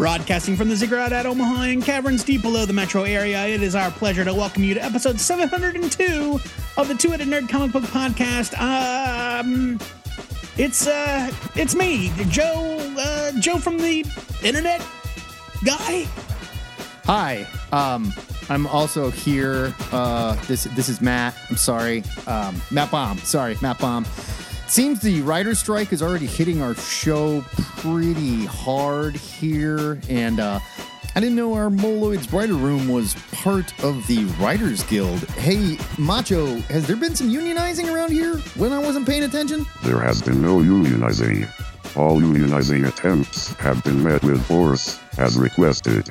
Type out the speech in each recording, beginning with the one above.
Broadcasting from the Ziggurat at Omaha and caverns deep below the metro area, it is our pleasure to welcome you to episode 702 of the Two Headed Nerd Comic Book Podcast. Um, it's uh, it's me, Joe, uh, Joe from the internet guy. Hi, um, I'm also here. Uh, this this is Matt. I'm sorry, um, Matt Bomb. Sorry, Matt Baum. Seems the writer's strike is already hitting our show pretty hard here, and uh, I didn't know our Moloids writer room was part of the Writers Guild. Hey, Macho, has there been some unionizing around here when I wasn't paying attention? There has been no unionizing. All unionizing attempts have been met with force, as requested.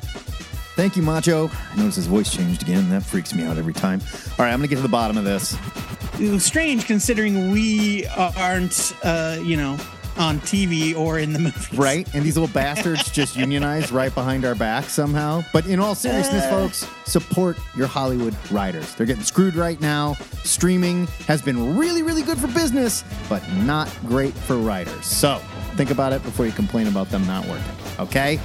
Thank you, Macho. I notice his voice changed again. That freaks me out every time. All right, I'm gonna get to the bottom of this. Strange considering we aren't, uh, you know, on TV or in the movies. Right? And these little bastards just unionized right behind our back somehow. But in all seriousness, Uh. folks, support your Hollywood writers. They're getting screwed right now. Streaming has been really, really good for business, but not great for writers. So think about it before you complain about them not working. Okay?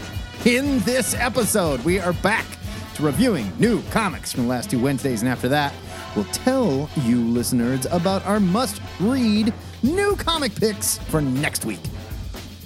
In this episode, we are back to reviewing new comics from the last two Wednesdays, and after that, we'll tell you listeners about our must read new comic picks for next week.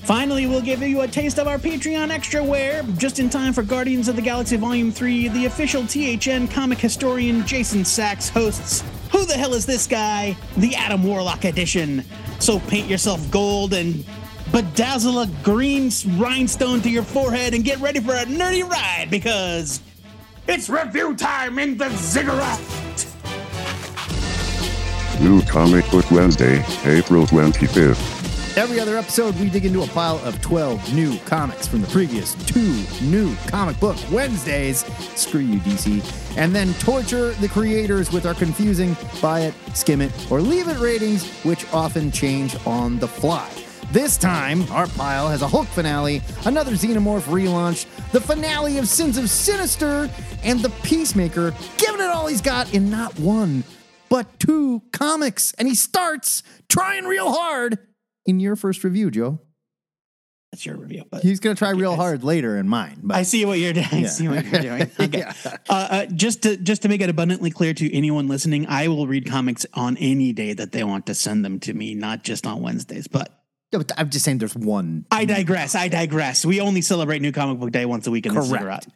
Finally, we'll give you a taste of our Patreon extra wear just in time for Guardians of the Galaxy Volume 3. The official THN comic historian Jason Sacks hosts Who the Hell is This Guy? The Adam Warlock edition. So paint yourself gold and bedazzle a green rhinestone to your forehead and get ready for a nerdy ride because it's review time in the ziggurat. New Comic Book Wednesday, April 25th. Every other episode, we dig into a pile of 12 new comics from the previous two new comic book Wednesdays. Screw you, DC. And then torture the creators with our confusing buy it, skim it, or leave it ratings, which often change on the fly. This time, our pile has a Hulk finale, another Xenomorph relaunch, the finale of Sins of Sinister, and the Peacemaker giving it all he's got in not one, but two comics. And he starts trying real hard in your first review, Joe. That's your review. But He's going to try real hard later in mine. But I see what you're doing. I see what you're doing. Okay. Yeah. uh, uh, just to just to make it abundantly clear to anyone listening, I will read comics on any day that they want to send them to me, not just on Wednesdays. But I'm just saying there's one. I digress. I digress. We only celebrate New Comic Book Day once a week in the Correct. Ziggurat.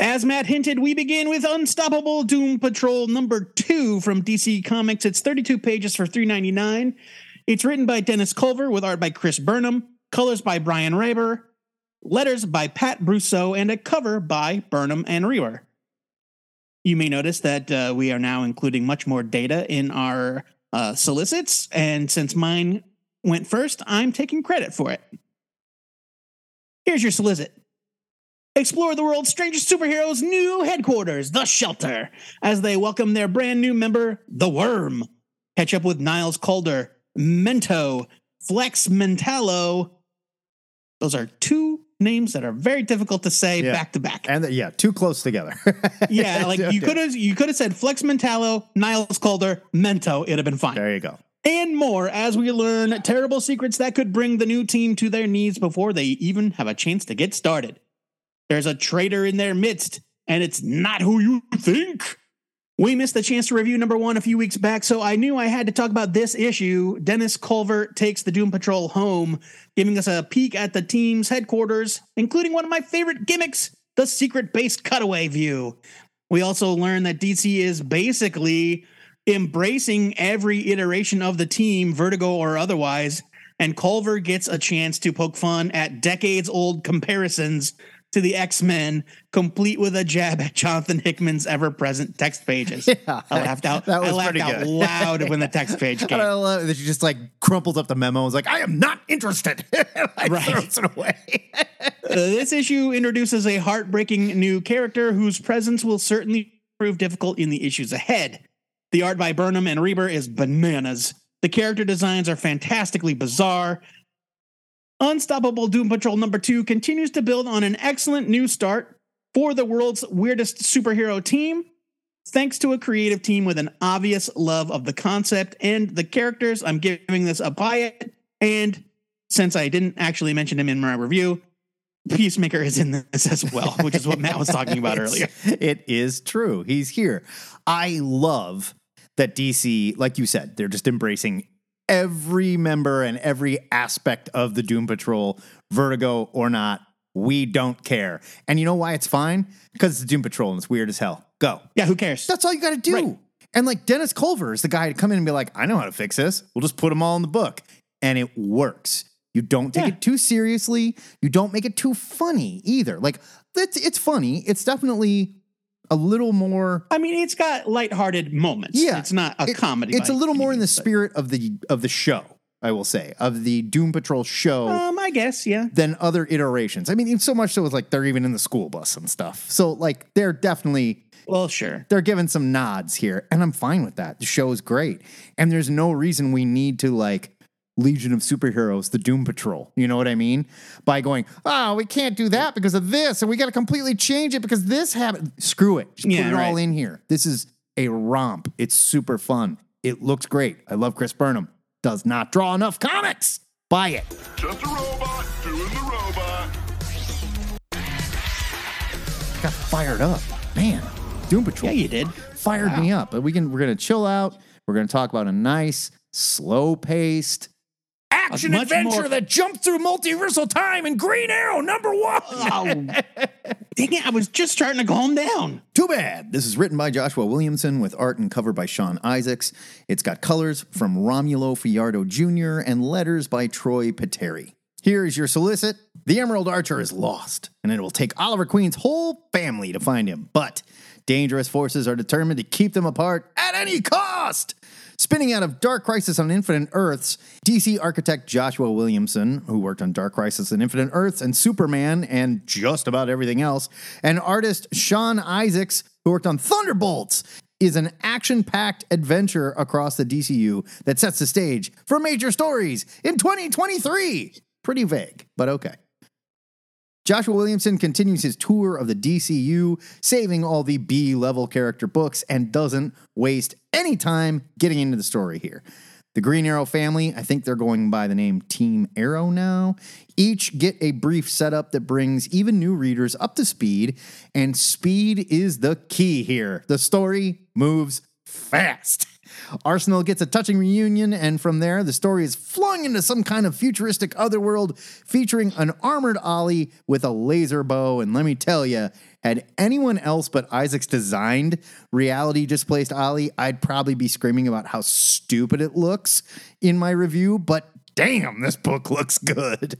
As Matt hinted, we begin with Unstoppable Doom Patrol number two from DC Comics. It's 32 pages for $3.99. It's written by Dennis Culver with art by Chris Burnham, colors by Brian Reber, letters by Pat Brousseau, and a cover by Burnham and Reber. You may notice that uh, we are now including much more data in our uh, solicits, and since mine went first, I'm taking credit for it. Here's your solicit. Explore the world's strangest superheroes' new headquarters, The Shelter, as they welcome their brand new member, The Worm. Catch up with Niles Caulder, Mento, Flex Mentalo. Those are two names that are very difficult to say Yeah. back to back. And yeah, too close together. Yeah, like you could have you could have said Flex Mentalo, Niles Caulder, Mento. It'd have been fine There you go. And more as we learn terrible secrets that could bring the new team to their knees before they even have a chance to get started. There's a traitor in their midst, and it's not who you think. We missed the chance to review number one a few weeks back, so I knew I had to talk about this issue. Dennis Culver takes the Doom Patrol home, giving us a peek at the team's headquarters, including one of my favorite gimmicks the secret base cutaway view. We also learn that DC is basically embracing every iteration of the team, Vertigo or otherwise, and Culver gets a chance to poke fun at decades old comparisons to the X Men, complete with a jab at Jonathan Hickman's ever present text pages. Yeah, I laughed out. that was I laughed out loud when the text page came. I love that she just like crumples up the memo and was like, I am not interested. I Right. throws it away. Uh, this issue introduces a heartbreaking new character whose presence will certainly prove difficult in the issues ahead. The art by Burnham and Reber is bananas. The character designs are fantastically bizarre. Unstoppable Doom Patrol number two continues to build on an excellent new start for the world's weirdest superhero team, thanks to a creative team with an obvious love of the concept and the characters. I'm giving this a buy it. And since I didn't actually mention him in my review, Peacemaker is in this as well, which is what Matt was talking about earlier. It is true. He's here. I love that DC, like you said, they're just embracing every member and every aspect of the Doom Patrol, Vertigo or not. We don't care. And you know why it's fine? Because it's the Doom Patrol and it's weird as hell. Go. Yeah, who cares? That's all you got to do. Right. And like Dennis Culver is the guy to come in and be like, I know how to fix this. We'll just put them all in the book. And it works. You don't take Yeah. it too seriously. You don't make it too funny either. Like it's it's funny. It's definitely a little more I mean, it's got lighthearted moments. Yeah. It's not a it- comedy. It's a little more in the but- spirit of the of the show, I will say, of the Doom Patrol show Um, I guess, yeah. than other iterations. I mean, so much so it's like they're even in the school bus and stuff. So like they're definitely Well, sure. they're giving some nods here, and I'm fine with that. The show is great, and there's no reason we need to like Legion of Superheroes, the Doom Patrol. You know what I mean? By going, oh, we can't do that because of this, and we got to completely change it because this happened. Screw it. Just Yeah, put it all in here. This is a romp. It's super fun. It looks great. I love Chris Burnham. Does not draw enough comics. Buy it. Just a robot doing the robot. Got fired up, man. Doom Patrol. Yeah, you did. fired me up. But we can we're gonna chill out. We're gonna talk about a nice, slow paced action adventure more- that jumped through multiversal time in Green Arrow number one. Oh, dang it. I was just starting to calm down. Too bad. This is written by Joshua Williamson with art and cover by Sean Izaakse. It's got colors from Romulo Fajardo Jr. and letters by Troy Peteri. Here is your solicit. The Emerald Archer is lost, and it will take Oliver Queen's whole family to find him. But dangerous forces are determined to keep them apart at any cost. Spinning out of Dark Crisis on Infinite Earths, DC architect Joshua Williamson, who worked on Dark Crisis and Infinite Earths and Superman and just about everything else, and artist Sean Izaakse, who worked on Thunderbolts, is an action packed adventure across the DCU that sets the stage for major stories in 2023. Pretty vague, but okay. Joshua Williamson continues his tour of the DCU, saving all the B level character books, and doesn't waste any time getting into the story here. The Green Arrow family, I think they're going by the name Team Arrow now, each get a brief setup that brings even new readers up to speed, and speed is the key here. The story moves fast. Arsenal gets a touching reunion, and from there, the story is flung into some kind of futuristic otherworld featuring an armored Ollie with a laser bow. And let me tell you, had anyone else but Izaakse designed reality displaced Ollie, I'd probably be screaming about how stupid it looks in my review, but damn, this book looks good.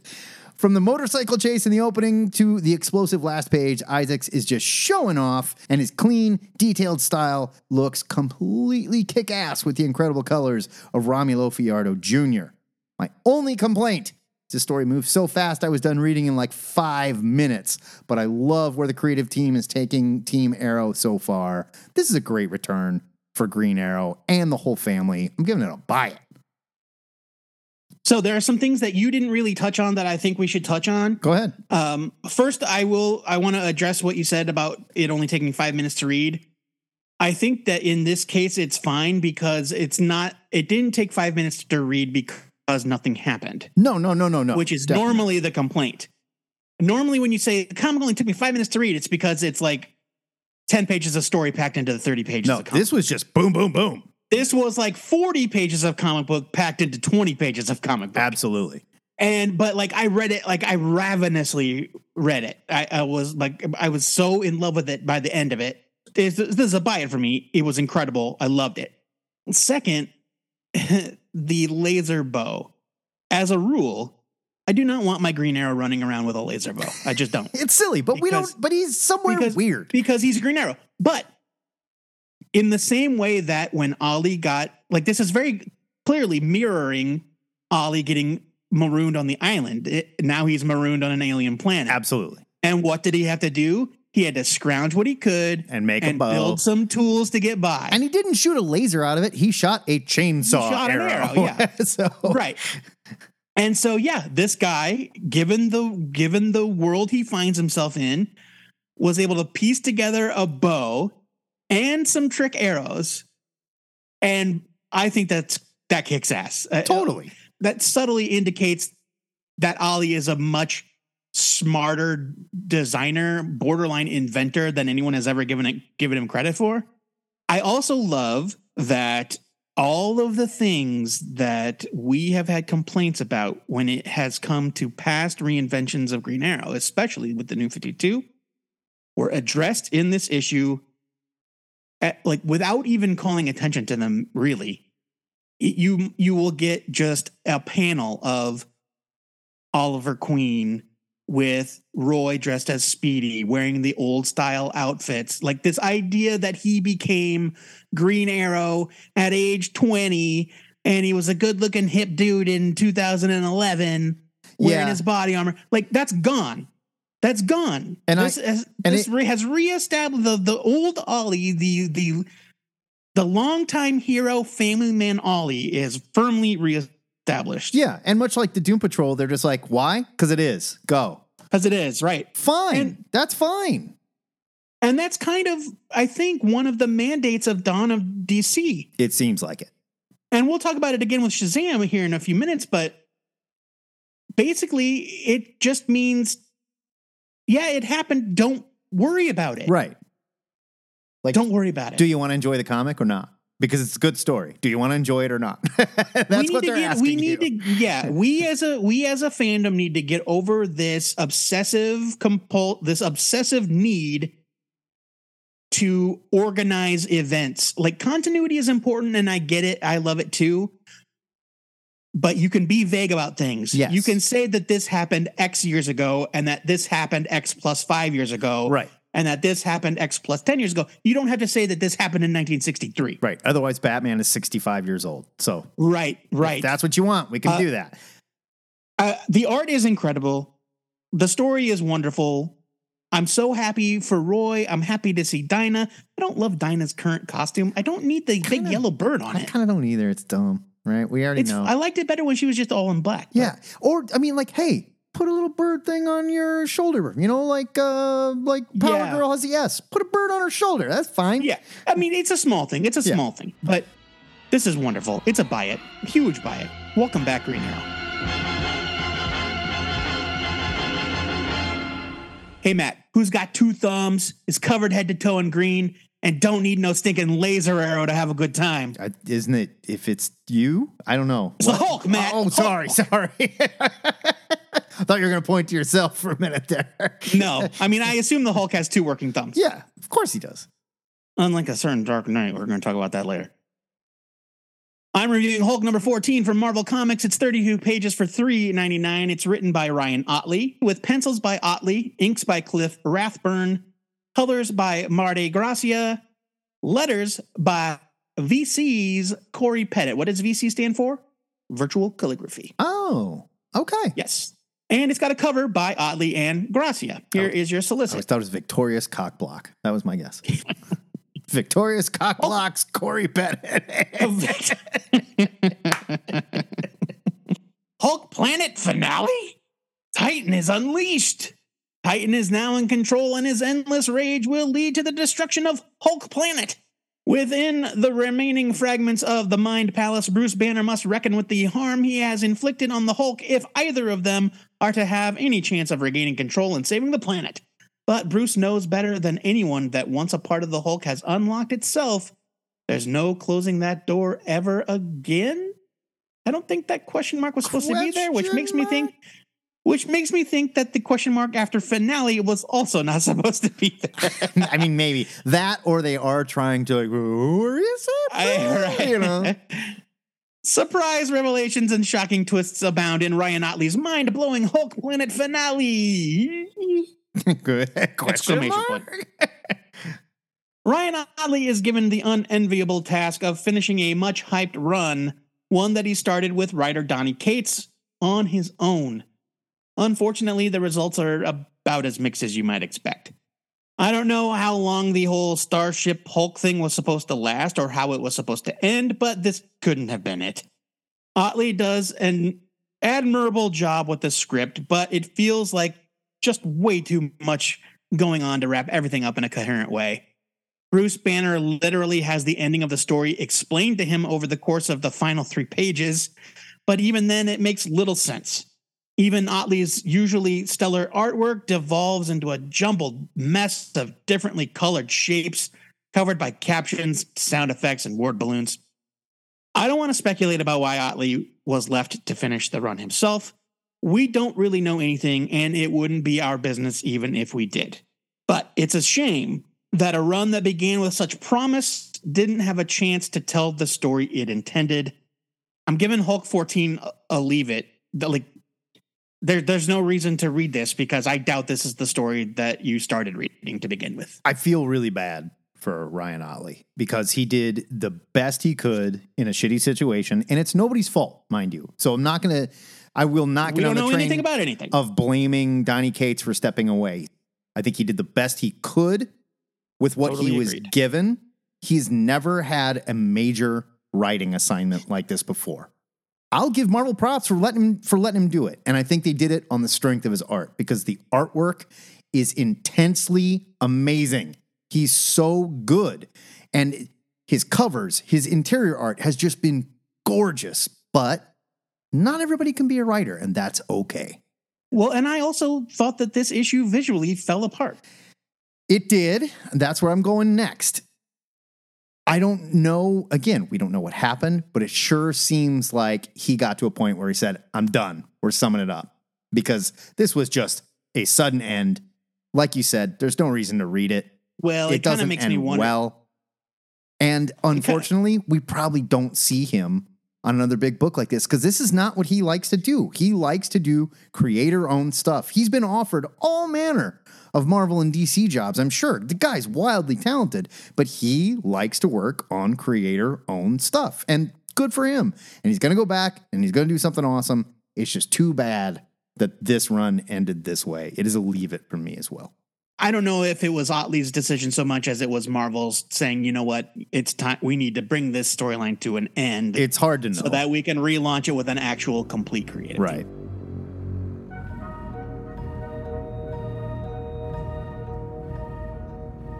From the motorcycle chase in the opening to the explosive last page, Izaakse is just showing off, and his clean, detailed style looks completely kick ass with the incredible colors of Romulo Fajardo Jr. My only complaint is the story moves so fast I was done reading in like five minutes, but I love where the creative team is taking Team Arrow so far. This is a great return for Green Arrow and the whole family. I'm giving it a buy it. So there are some things that you didn't really touch on that I think we should touch on. Go ahead. Um, first, I will. I want to address what you said about it only taking five minutes to read. I think that in this case, it's fine because it's not. It didn't take five minutes to read because nothing happened, No, no, no, no, no. which is Definitely. normally the complaint. Normally, when you say the comic only took me five minutes to read, it's because it's like ten pages of story packed into the thirty pages. No, of comic. this was just boom, boom, boom. This was like forty pages of comic book packed into twenty pages of comic book. Absolutely. and but like I read it, like I ravenously read it. I, I was like, I was so in love with it by the end of it. This, this is a buy it for me. It was incredible. I loved it. Second, the laser bow. As a rule, I do not want my Green Arrow running around with a laser bow. I just don't. It's silly, but we don't. But he's somewhere because- weird. because he's a Green Arrow. But in the same way that when Ollie got like this is very clearly mirroring Ollie getting marooned on the island. It- now he's marooned on an alien planet. Absolutely. And what did he have to do? He had to scrounge what he could And make a and bow. build some tools to get by. And he didn't shoot a laser out of it. He shot a chainsaw He shot an arrow. arrow, yeah. so right. And so yeah, this guy, given the given the world he finds himself in, was able to piece together a bow and some trick arrows. And I think that's that kicks ass. Uh, totally. that subtly indicates that Ollie is a much smarter designer, borderline inventor than anyone has ever given it, given him credit for. I also love that all of the things that we have had complaints about when it has come to past reinventions of Green Arrow, especially with the new 52, were addressed in this issue at, like without even calling attention to them really it- you you will get just a panel of Oliver Queen with Roy dressed as Speedy wearing the old style outfits like this idea that he became Green Arrow at age 20 and he was a good looking hip dude in 2011 wearing Yeah. his body armor like that's gone that's gone And I- this has, and this it- has reestablished the, the old Ollie the the the longtime hero family man Ollie is firmly reestablished. Yeah. And much like the Doom Patrol, they're just like, why? Because it is. Go. Because it is, right. Fine. And- That's fine. And that's kind of, I think, one of the mandates of Dawn of DC. It seems like it. And we'll talk about it again with Shazam here in a few minutes, but basically it just means, yeah, it happened. Don't worry about it. Right. Like, Don't worry about it. do you want to enjoy the comic or not? Because it's a good story. Do you want to enjoy it or not? That's what they're get, asking we need you. to yeah we as a we as a fandom need to get over this obsessive compul this obsessive need to organize events like continuity is important and i get it i love it too but you can be vague about things Yes. you can say that this happened x years ago and that this happened x plus five years ago Right. and that this happened x plus 10 years ago you don't have to say that this happened in 1963 Right. Otherwise, Batman is 65 years old. So right right that's what you want. We can Uh, do that. Uh, the art is incredible. The story is wonderful. I'm so happy for Roy. I'm happy to see Dinah. I don't love Dinah's current costume. I don't need the big Kinda- yellow bird on I it. I kind of don't either. It's dumb. Right. We already It's, know. I liked it better when she was just all in black. but- Yeah. Or I mean, like, hey, put a little bird thing on your shoulder. You know, like uh like Power Yeah. Girl has the S. Put a bird on her shoulder. That's fine. Yeah. I mean, it's a small thing. It's a Yeah. small thing, but this is wonderful. It's a buy it. Huge buy it. Welcome back, Green Arrow. Hey, Matt, who's got two thumbs, is covered head to toe in green, and don't need no stinking laser arrow to have a good time? I, isn't it? If it's you, I don't know. It's the Hulk, Matt. Oh, sorry, sorry. I thought you were going to point to yourself for a minute there. No, I mean, I assume the Hulk has two working thumbs. Yeah, of course he does. Unlike a certain Dark Knight, we're going to talk about that later. I'm reviewing Hulk number 14 from Marvel Comics. It's 32 pages for $3.99. It's written by Ryan Ottley, with pencils by Ottley, inks by Cliff Rathburn, colors by Marte Gracia, letters by VC's Cory Petit. What does VC stand for? Virtual calligraphy. Oh, okay. Yes. And it's got a cover by Ottley and Gracia. Here oh. is Oh. your I solicit. always thought it was Victorious Cockblock. That was my guess. Victorious Cockblocks, oh. Cory Petit. Hulk Planet finale? Titan is unleashed. Titan is now in control, and his endless rage will lead to the destruction of Hulk Planet. Within the remaining fragments of the Mind Palace, Bruce Banner must reckon with the harm he has inflicted on the Hulk if either of them are to have any chance of regaining control and saving the planet. But Bruce knows better than anyone that once a part of the Hulk has unlocked itself, there's no closing that door ever again. I don't think that question mark was supposed to be there, which Question makes me think? Which makes me think that the question mark after finale was also not supposed to be there. I mean, maybe that, or they are trying to like, where is it? I- right. You know, Surprise revelations and shocking twists abound in Ryan Ottley's mind-blowing Hulk Planet finale. good question Exclamation mark. point. Ryan Ottley is given the unenviable task of finishing a much hyped run, one that he started with writer Donny Cates on his own. Unfortunately, the results are about as mixed as you might expect. I don't know how long the whole Starship Hulk thing was supposed to last or how it was supposed to end, but this couldn't have been it. Ottley does an admirable job with the script, but it feels like just way too much going on to wrap everything up in a coherent way. Bruce Banner literally has the ending of the story explained to him over the course of the final three pages, but even then, it makes little sense. Even Ottley's usually stellar artwork devolves into a jumbled mess of differently colored shapes covered by captions, sound effects, and word balloons. I don't want to speculate about why Ottley was left to finish the run himself. We don't really know anything, and it wouldn't be our business even if we did. But it's a shame that a run that began with such promise didn't have a chance to tell the story it intended. I'm giving Hulk 14 a, leave it. Like there, there's no reason to read this because I doubt this is the story that you started reading to begin with. I feel really bad for Ryan Ottley because he did the best he could in a shitty situation, and it's nobody's fault, mind you. So I'm not gonna, I will not We don't the know train anything about anything. of blaming Donny Cates for stepping away. I think he did the best he could with what he was agreed. given. He's never had a major writing assignment like this before. I'll give Marvel props for letting him for letting him do it. And I think they did it on the strength of his art because the artwork is intensely amazing. He's so good. And his covers, his interior art has just been gorgeous. But not everybody can be a writer, and that's okay. well, and I also thought that this issue visually fell apart. It did. and That's where I'm going next. I don't know. Again, we don't know what happened, but it sure seems like he got to a point where he said, I'm done. We're summing it up. Because this was just a sudden end. Like you said, there's no reason to read it. Well, it it, kind of doesn't makes end me wonder. well. And unfortunately, we probably don't see him on another big book like this because this is not what he likes to do. He likes to do creator owned stuff. He's been offered all manner of Marvel and DC jobs, I'm sure. The guy's wildly talented, but he likes to work on creator owned stuff. And good for him. And he's going to go back and he's going to do something awesome. It's just too bad that this run ended this way. It is a leave it for me as well. I don't know if it was Ottley's decision so much as it was Marvel's saying, you know what, it's time. We need to bring this storyline to an end, It's hard to know. so that we can relaunch it with an actual complete creative. team.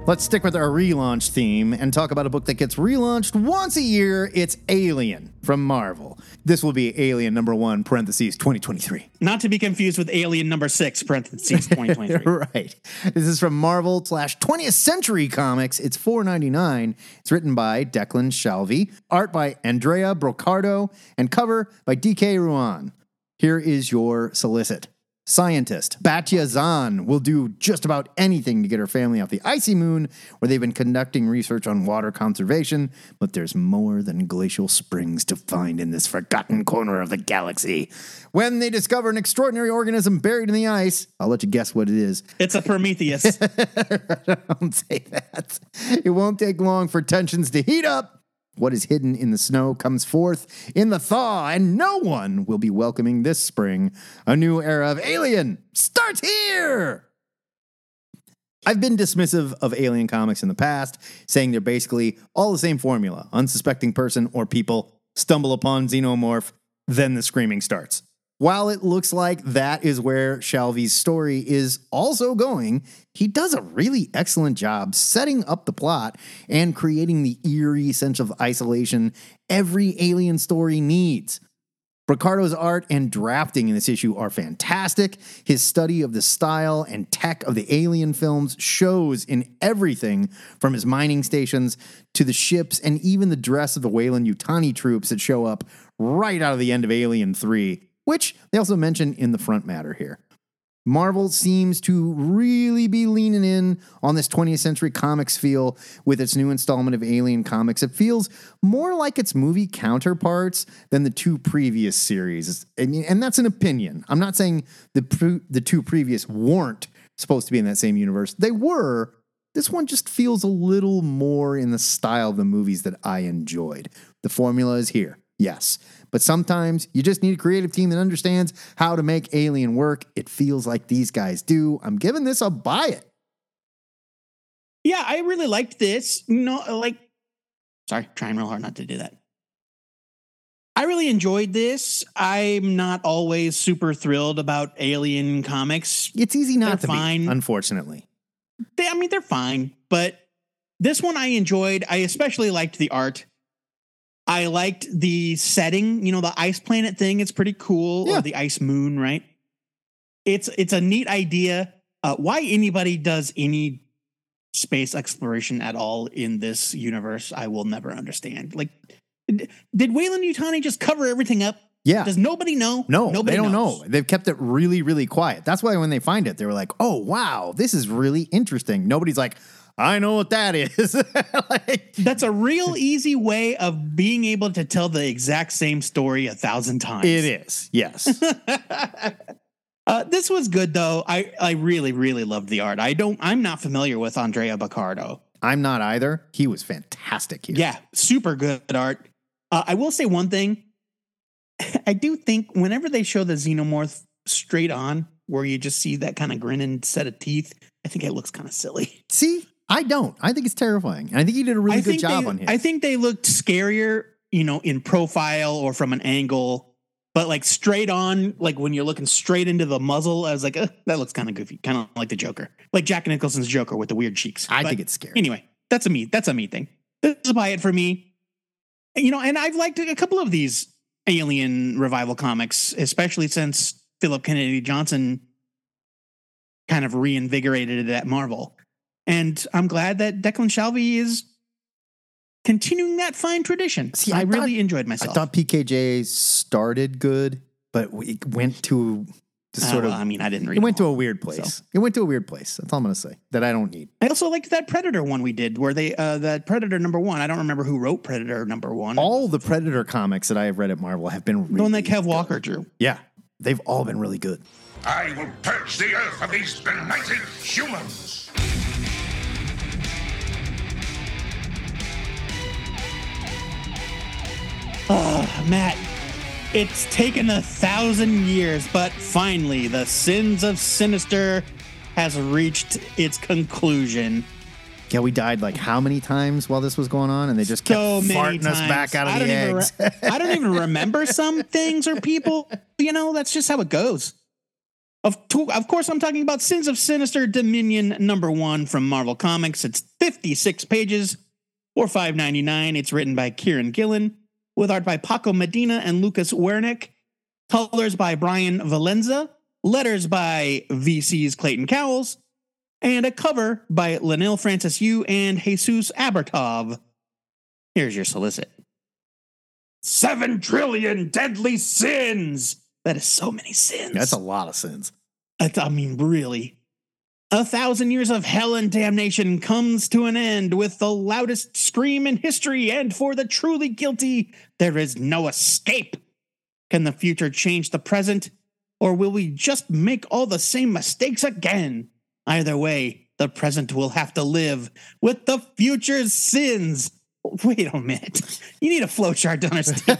Let's stick with our relaunch theme and talk about a book that gets relaunched once a year. It's Alien from Marvel. This will be Alien number one, parentheses, 2023. Not to be confused with Alien number six, parentheses 2023. right. This is from Marvel slash 20th Century Comics. It's $4.99. It's written by Declan Shalvey, art by Andrea Broccardo, and cover by DK Ruan. Here is your solicit. Scientist Batya Zahn will do just about anything to get her family off the icy moon, where they've been conducting research on water conservation. But there's more than glacial springs to find in this forgotten corner of the galaxy. When they discover an extraordinary organism buried in the ice, I'll let you guess what it is. it's a Prometheus. Don't say that. It won't take long for tensions to heat up. What is hidden in the snow comes forth in the thaw, and no one will be welcoming this spring. A new era of Alien starts here. I've been dismissive of Alien comics in the past, saying they're basically all the same formula. Unsuspecting person or people stumble upon xenomorph, then the screaming starts. While it looks like that is where Shalvey's story is also going, he does a really excellent job setting up the plot and creating the eerie sense of isolation every alien story needs. Broccardo's art and drafting in this issue are fantastic. His study of the style and tech of the alien films shows in everything from his mining stations to the ships and even the dress of the Weyland Yutani troops that show up right out of the end of Alien 3, which they also mention in the front matter here. Marvel seems to really be leaning in on this 20th century comics feel with its new installment of Alien Comics. It feels more like its movie counterparts than the two previous series. Mean, and that's an opinion. I'm not saying the pre- the two previous weren't supposed to be in that same universe. They were. This one just feels a little more in the style of the movies that I enjoyed. The formula is here. Yes. But sometimes you just need a creative team that understands how to make Alien work. It feels like these guys do. I'm giving this a buy it. yeah, I really liked this. No, like, sorry, trying real hard not to do that. I really enjoyed this. I'm not always super thrilled about alien comics. It's easy not They're to fine. be, unfortunately. They, I mean, they're fine, but this one I enjoyed. I especially liked the art. I liked the setting. You know, the ice planet thing. It's pretty cool. Yeah. Or the ice moon, right? It's it's a neat idea. Uh, why anybody does any space exploration at all in this universe, I will never understand. Like, d- did Weyland Yutani just cover everything up? Yeah. Does nobody know? No, nobody they don't knows. know. They've kept it really, really quiet. That's why when they find it, they were like, "Oh, wow, this is really interesting." Nobody's like, "I know what that is." like, That's a real easy way of being able to tell the exact same story a thousand times. it is. Yes. uh, this was good though. I I really really loved the art. I don't. I'm not familiar with Andrea Broccardo. I'm not either. He was fantastic here. Yeah, super good art. Uh, I will say one thing. I do think whenever they show the xenomorph straight on, where you just see that kind of grinning set of teeth, I think it looks kind of silly. See, I don't. I think it's terrifying. And I think he did a really I good job they, on his. I think they looked scarier, you know, in profile or from an angle, but like straight on, like when you're looking straight into the muzzle, I was like, that looks kind of goofy, kind of like the Joker, like Jack Nicholson's Joker with the weird cheeks. I But think it's scary. anyway. That's a me. That's a me thing. This is buy it for me. You know, and I've liked a couple of these Alien revival comics, especially since Philip Kennedy Johnson kind of reinvigorated it at Marvel. And I'm glad that Declan Shalvey is continuing that fine tradition. See, I, I really enjoyed myself. I thought PKJ started good, but we went to just Uh, sort well, of. I mean, I didn't read it went them to a weird place. It went to a weird place. That's all I'm going to say. That I don't need. I also liked that Predator one we did, where they uh that Predator number one. I don't remember who wrote Predator number one. All the Predator comics that I have read at Marvel have been really the one that Kev good. Walker drew. Yeah, they've all been really good. I will purge the earth of these benighted humans. Oh, Matt, it's taken a thousand years, but finally, the sins of Sinister has reached its conclusion. Yeah, we died like how many times while this was going on, and they just kept So many farting times. us back out of I the eggs. re- I don't even remember some things or people. You know, that's just how it goes. Of, to- of course, I'm talking about Sins of Sinister Dominion number one from Marvel Comics. It's 56 pages or 5.99. It's written by Kieron Gillen with art by Paco Medina and Lucas Werneck, colors by Brian Valenza, letters by VC's Clayton Cowles, and a cover by Leinil Francis Yu and Jesus Aburtov. Here's your solicit. Seven trillion deadly sins. That is so many sins. That's a lot of sins. That's- I mean, really. A thousand years of hell and damnation comes to an end with the loudest scream in history, and for the truly guilty, there is no escape. Can the future change the present, or will we just make all the same mistakes again? Either way, the present will have to live with the future's sins. Wait a minute. You need a flowchart to understand.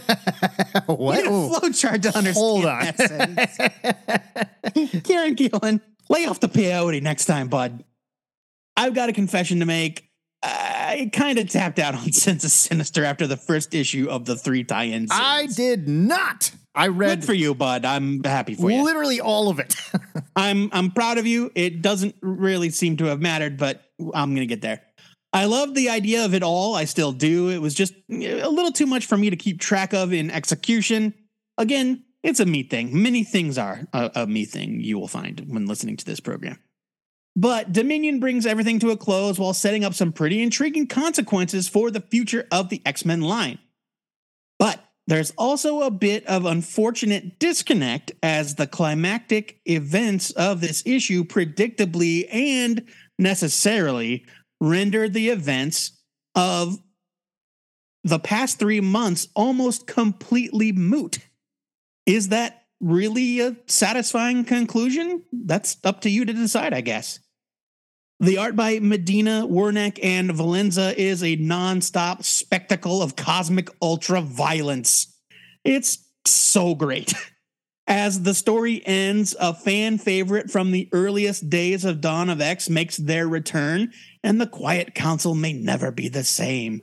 what? You need a flowchart to understand. hold on. that. Kieron Gillen, lay off the peyote next time, bud. I've got a confession to make. I kind of tapped out on Sins of Sinister after the first issue of the three tie-ins. I did not. I read Good for you, bud. I'm happy for you. literally all of it. I'm I'm proud of you. It doesn't really seem to have mattered, but I'm gonna get there. I love the idea of it all. I still do. It was just a little too much for me to keep track of in execution. Again, it's a me thing. Many things are a, a me thing. You will find when listening to this program. But Dominion brings everything to a close while setting up some pretty intriguing consequences for the future of the X Men line. But there's also a bit of unfortunate disconnect as the climactic events of this issue predictably and necessarily render the events of the past three months almost completely moot. Is that really a satisfying conclusion? That's up to you to decide, I guess. The art by Medina, Werneck, and Valenza is a nonstop spectacle of cosmic ultra violence. It's so great. As the story ends, a fan favorite from the earliest days of Dawn of X makes their return, and the Quiet Council may never be the same.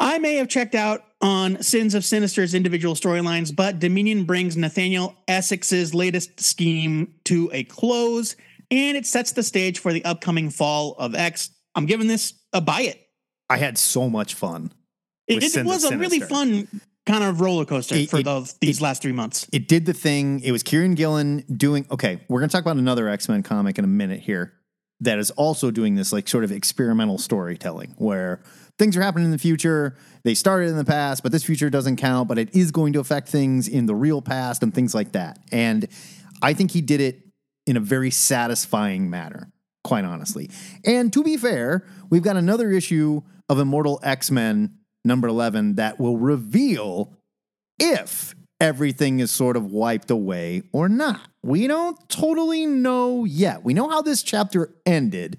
I may have checked out on Sins of Sinister's individual storylines, but Dominion brings Nathaniel Essex's latest scheme to a close, and it sets the stage for the upcoming fall of X. I'm giving this a buy it. I had so much fun. It, it was a really fun kind of roller coaster It- for it- the, these last three months. It did the thing. It was Kieron Gillen doing. Okay, we're gonna talk about another X Men comic in a minute here. That is also doing this like sort of experimental storytelling where things are happening in the future. They started in the past, but this future doesn't count. But it is going to affect things in the real past and things like that. And I think he did it in a very satisfying manner, quite honestly. And to be fair, we've got another issue of Immortal X Men number 11 that will reveal if everything is sort of wiped away or not. We don't totally know yet. We know how this chapter ended,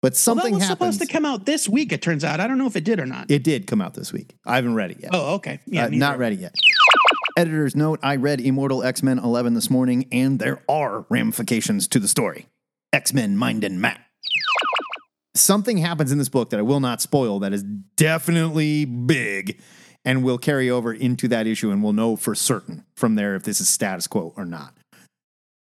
but Well, something that was happens. supposed to come out this week, it turns out. I don't know if it did or not. it did come out this week. I haven't read it yet. oh, okay. Yeah, Uh, not ready yet. Editor's note I read Immortal X Men 11 this morning, and there are ramifications to the story. X Men Mind and Matt. Something happens in this book that I will not spoil that is definitely big and will carry over into that issue, and we'll know for certain from there if this is status quo or not.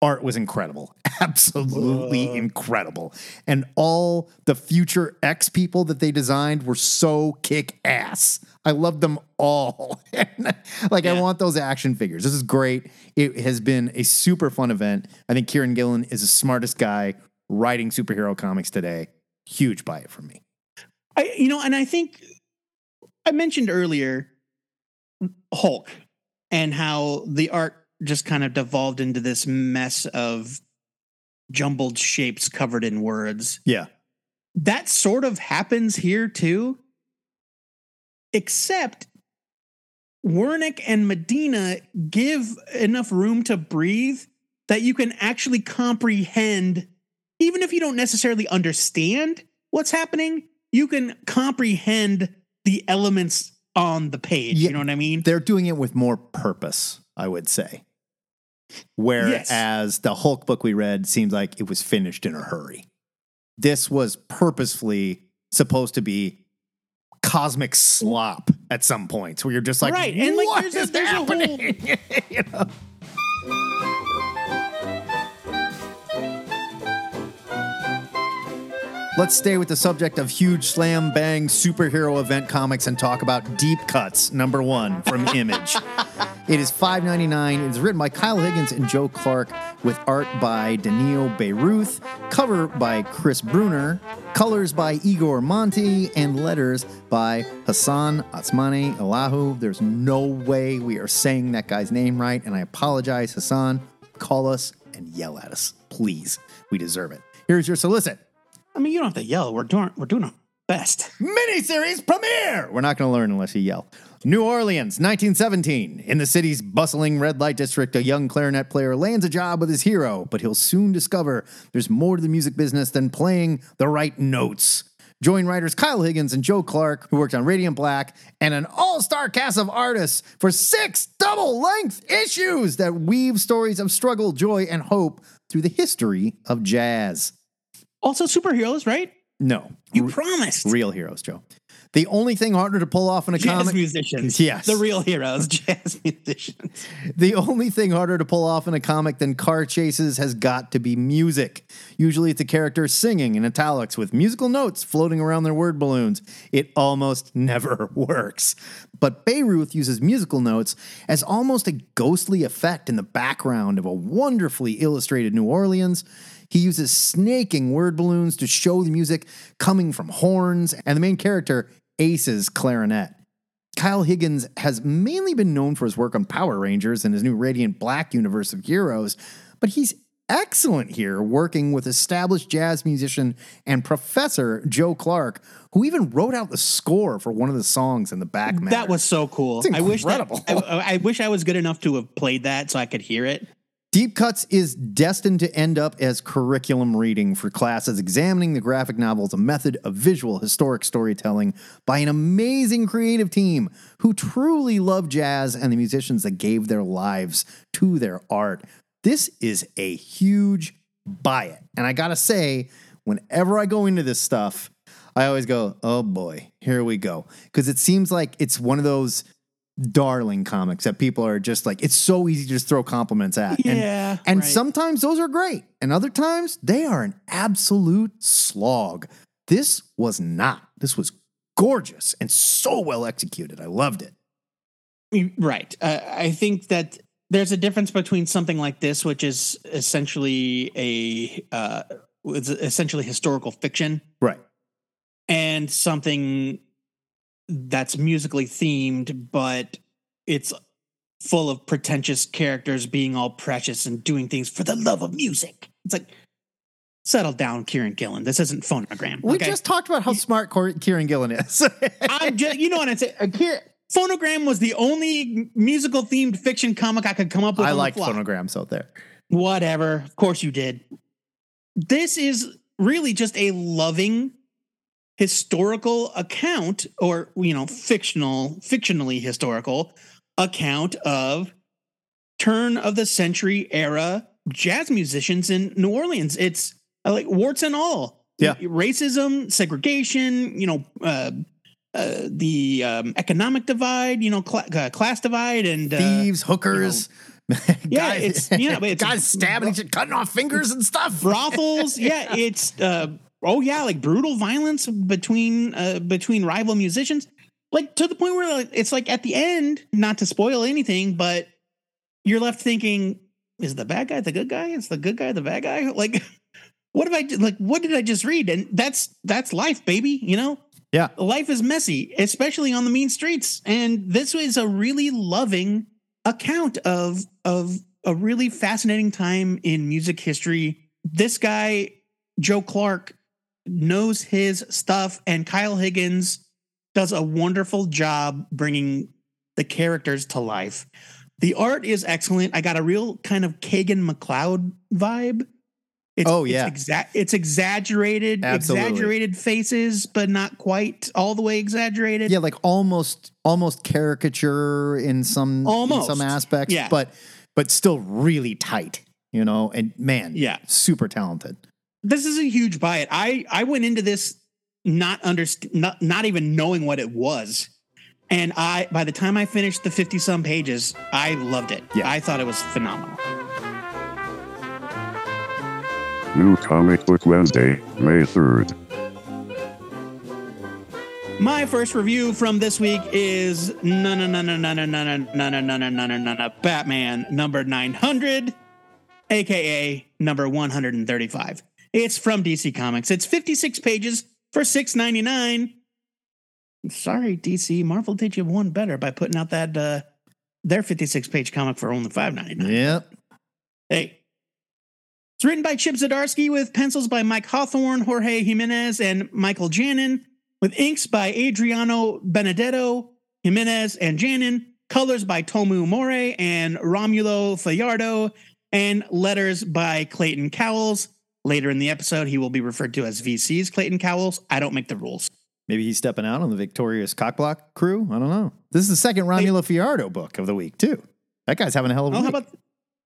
Art was incredible, absolutely incredible. And all the future X people that they designed were so kick ass. I loved them all. like, I want those action figures. This is great. It has been a super fun event. I think Kieron Gillen is the smartest guy writing superhero comics today. Huge buy it from me. I, you know, and I think I mentioned earlier Hulk and how the art just kind of devolved into this mess of jumbled shapes covered in words. Yeah. That sort of happens here too, except Werneck and Medina give enough room to breathe that you can actually comprehend, even if you don't necessarily understand what's happening, you can comprehend the elements on the page. Yeah. You know what I mean? They're doing it with more purpose, I would say. Whereas the Hulk book we read seems like it was finished in a hurry. This was purposefully supposed to be cosmic slop at some points where you're just like, Right, and, like, "What there's a- there's a whole- happening?" You know? Let's stay with the subject of huge slam bang superhero event comics and talk about Deep Cuts, number one from Image. it is $5.99. It is written by Kyle Higgins and Joe Clark with art by Danilo Beyruth, cover by Chris Brunner, colors by Igor Monti, and letters by Hassan Asmani Elahu. There's no way we are saying that guy's name right, and I apologize, Hassan. Call us and yell at us, please. We deserve it. Here's your solicit. I mean, you don't have to yell. We're doing we're doing our best. miniseries premiere. We're not going to learn unless you yell. New Orleans, 1917. In the city's bustling red light district, a young clarinet player lands a job with his hero, but he'll soon discover there's more to the music business than playing the right notes. Join writers Kyle Higgins and Joe Clark, who worked on Radiant Black, and an all star cast of artists for six double length issues that weave stories of struggle, joy, and hope through the history of jazz. Also, superheroes, right? No, You promised. real heroes, Joe. The only thing harder to pull off in a comic. jazz comic musicians. Yes. The real heroes, jazz musicians. The only thing harder to pull off in a comic than car chases has got to be music. Usually it's a character singing in italics with musical notes floating around their word balloons. It almost never works. But Beyruth uses musical notes as almost a ghostly effect in the background of a wonderfully illustrated New Orleans. He uses snaking word balloons to show the music coming from horns, and the main character aces clarinet. Kyle Higgins has mainly been known for his work on Power Rangers and his new Radiant Black universe of heroes, but he's excellent here working with established jazz musician and professor Joe Clark, who even wrote out the score for one of the songs in the back. That was so cool. It's I wish that. I, I wish I was good enough to have played that so I could hear it. Deep Cuts is destined to end up as curriculum reading for classes examining the graphic novel as a method of visual historic storytelling by an amazing creative team who truly love jazz and the musicians that gave their lives to their art. This is a huge buy it. And I gotta say, whenever I go into this stuff, I always go, oh boy, here we go. Because it seems like it's one of those darling comics that people are just like, it's so easy to just throw compliments at. And- Yeah, And, right. sometimes those are great. And other times they are an absolute slog. This was not. This was gorgeous and so well executed. I loved it. Right. Uh, I think that there's a difference between something like this, which is essentially a uh, it's essentially historical fiction, Right. and something that's musically themed, but it's full of pretentious characters being all precious and doing things for the love of music. It's like, settle down, Kieron Gillen. This isn't phonogram. We okay? just talked about how smart Kieron Gillen is. I'm just, you know what I'm saying. Uh, Phonogram was the only musical themed fiction comic I could come up with. I on the liked fly. phonograms out there. Whatever. Of course you did. This is really just a loving historical account or you know fictional fictionally historical account of turn of the century era jazz musicians in New Orleans. It's uh, like warts and all. Yeah. Racism, segregation, you know, uh, uh, the um, economic divide, you know, cla uh, class divide, and uh, Thieves, hookers. Yeah, guys, it's- yeah, but it's- guys stabbing each other, cutting off fingers and stuff. brothels yeah it's uh oh yeah like brutal violence between uh between rival musicians. Like to the point where like, it's like at the end not to spoil anything but you're left thinking is the bad guy the good guy? Is the good guy the bad guy? Like what have i like what did i just read? And that's that's life baby you know? Yeah. life is messy especially on the mean streets. And this was a really loving account of of a really fascinating time in music history. This guy joe clark knows his stuff and kyle higgins does a wonderful job bringing the characters to life the art is excellent i got a real kind of kagan mcleod vibe it's, Oh, yeah. it's, exa- it's exaggerated Absolutely. exaggerated faces but not quite all the way exaggerated Yeah, like almost almost caricature in some in some aspects, Yeah. but but still really tight, you know. And man, Yeah. super talented. This is a huge buy it. I I went into this not underst- not not even knowing what it was. And I by the time I finished the 50 some pages, I loved it. Yeah. I thought it was phenomenal. New Comic Book Wednesday, May 3rd. My first review from this week is no no no no no no no no no no no no no no no no Batman number 900 aka number 135. It's from DC Comics. It's 56 pages for 6.99. Sorry DC, Marvel did you one better by putting out that uh their 56 page comic for only 5.99. Yep. Hey. It's written by Chip Zdarsky with pencils by Mike Hawthorne, Jorge Jimenez, and Michael Janin, with inks by Adriano Benedetto, Jimenez, and Janin, colors by Tomeu Morey and Romulo Fajardo, and letters by Clayton Cowles. Later in the episode, he will be referred to as VC's Clayton Cowles. I don't make the rules. Maybe he's stepping out on the victorious cockblock crew. I don't know. This is the second Romulo Fajardo book of the week too. That guy's having a hell of a Oh, week. how about?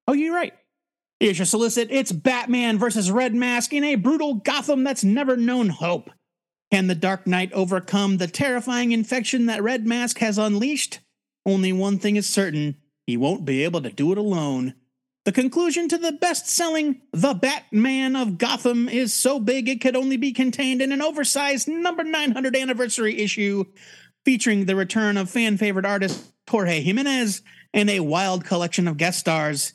Oh, you're right. Here's your solicit. It's Batman versus Red Mask in a brutal Gotham that's never known hope. Can the Dark Knight overcome the terrifying infection that Red Mask has unleashed? Only one thing is certain he won't be able to do it alone. The conclusion to the best selling The Batman of Gotham is so big it could only be contained in an oversized number 900 anniversary issue featuring the return of fan favorite artist Jorge Jimenez and a wild collection of guest stars.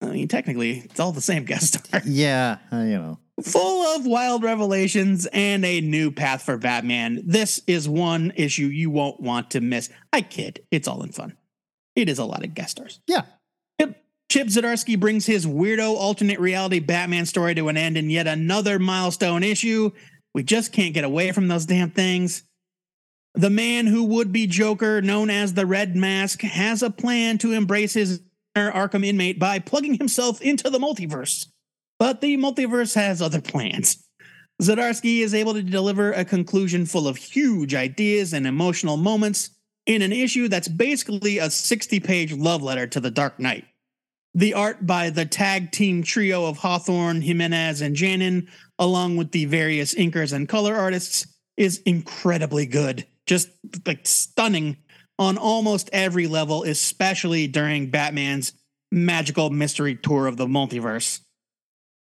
I mean, technically, it's all the same guest star. yeah, uh, you know. Full of wild revelations and a new path for Batman. This is one issue you won't want to miss. I kid, it's all in fun. It is a lot of guest stars. Yeah. Chip, Zdarsky brings his weirdo alternate reality Batman story to an end in yet another milestone issue. We just can't get away from those damn things. The man who would be Joker, known as the Red Mask, has a plan to embrace his Arkham inmate by plugging himself into the multiverse. But the multiverse has other plans. Zdarsky is able to deliver a conclusion full of huge ideas and emotional moments in an issue that's basically a 60 page love letter to the Dark Knight. The art by the tag team trio of Hawthorne, Jimenez, and Janin, along with the various inkers and color artists, is incredibly good. Just like stunning on almost every level, especially during Batman's magical mystery tour of the multiverse.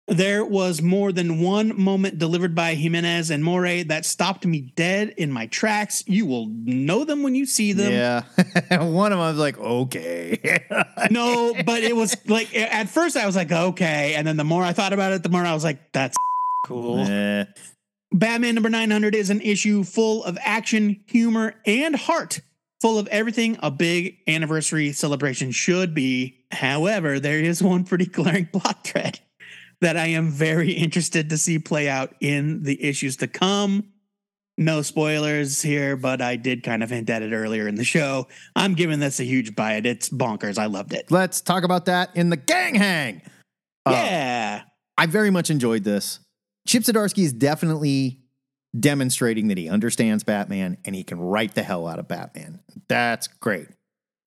There was more than one moment delivered by Jimenez and Morey that stopped me dead in my tracks. You will know them when you see them. Yeah. One of them I was like, okay. No, but it was like at first I was like, okay. And then the more I thought about it, the more I was like, that's cool. Batman number 900 is an issue full of action, humor, and heart, full of everything a big anniversary celebration should be. However, there is one pretty glaring plot thread that I am very interested to see play out in the issues to come. No spoilers here, but I did kind of hint at it earlier in the show. I'm giving this a huge buy it. It's bonkers. I loved it. Let's talk about that in the gang hang. Uh, yeah. I very much enjoyed this. Chip Zdarsky is definitely demonstrating that he understands Batman and he can write the hell out of Batman. That's great.